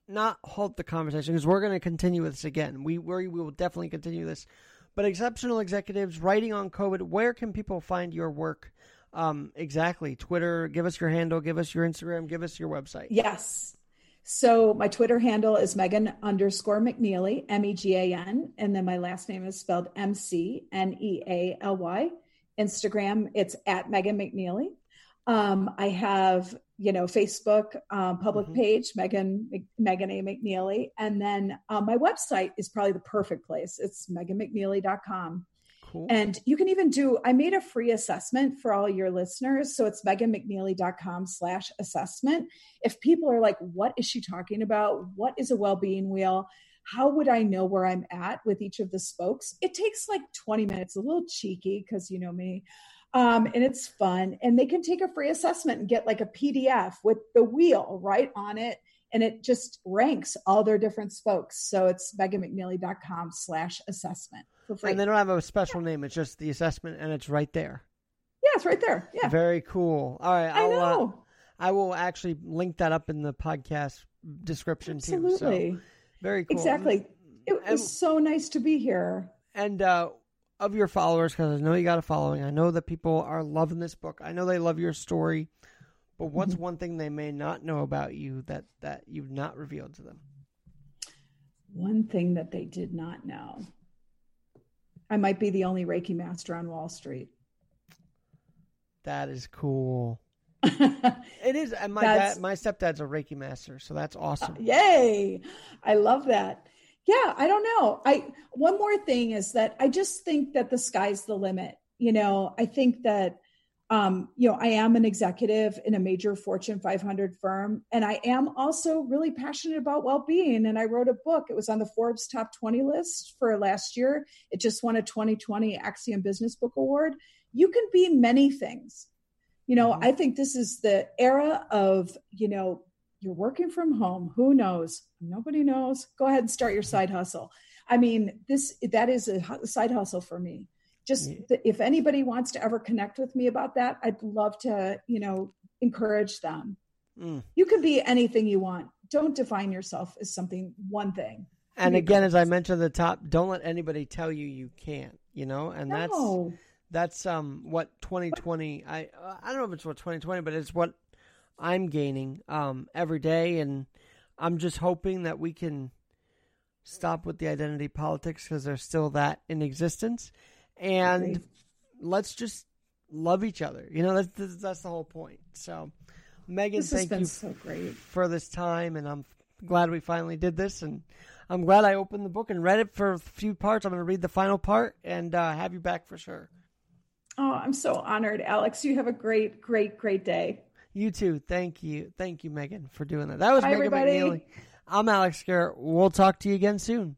not halt the conversation because we're going to continue this again. We we we will definitely continue this. But exceptional executives writing on COVID. Where can people find your work? Um, exactly. Twitter. Give us your handle. Give us your Instagram. Give us your website. Yes. So my Twitter handle is Megan underscore McNealy, M E G A N. And then my last name is spelled M C N E A L Y. Instagram, it's at Megan McNealy. Um, I have you know, Facebook um, public Mhm. page, Megan Megan A. McNealy, and then um, my website is probably the perfect place. It's meganmcnealy.com. Cool. And you can even do, I made a free assessment for all your listeners. So it's meganmcnealy.com slash assessment. If people are like, what is she talking about? What is a well-being wheel? How would I know where I'm at with each of the spokes? It takes like 20 minutes, a little cheeky because you know me. Um, and it's fun. And they can take a free assessment and get like a PDF with the wheel right on it. And it just ranks all their different spokes. So it's meganmcnealy.com slash assessment for free. and they don't have a special name. It's just the assessment, and it's right there. yeah, it's right there. Yeah. Very cool. All right, I I'll, uh, know. I will actually link that up in the podcast description too. So Absolutely. very cool. Exactly. It And- was so nice to be here. And uh, of your followers, because I know you got a following, I know that people are loving this book. I know they love your story. But what's Mm-hmm. one thing they may not know about you that that you've not revealed to them? One thing that they did not know. I might be the only Reiki master on Wall Street. That is cool. It is, and my dad, my stepdad's a Reiki master, so that's uh, awesome. Yay. I love that. Yeah, I don't know. I one more thing is that I just think that the sky's the limit. You know, I think that um, you know, I am an executive in a major Fortune 500 firm, and I am also really passionate about well-being. And I wrote a book. It was on the Forbes Top 20 list for last year. It just won a 2020 Axiom Business Book Award. You can be many things. You know, Mhm. I think this is the era of you know you're working from home who knows nobody knows go ahead and start your side hustle i mean this that is a side hustle for me just Yeah. if anybody wants to ever connect with me about that i'd love to you know encourage them. Mm. you can be anything you want. Don't define yourself as something one thing. And again, as I mentioned at the top, don't let anybody tell you you can't. You know, and that's no. that's um what 2020 i i don't know if it's what 2020 but it's what i'm gaining um every day. And i'm just hoping that we can stop with the identity politics because there's still that in existence and Agree. let's just love each other you know that's that's, the whole point so megan this thank you so great for this time and i'm glad we finally did this and i'm glad i opened the book and read it for a few parts i'm going to read the final part and uh, have you back for sure oh i'm so honored alex you have a great great great day You too. Thank you. Thank you, Megan, for doing that. That was Bye, Megan everybody. McNealy. I'm Alex Garrett. We'll talk to you again soon.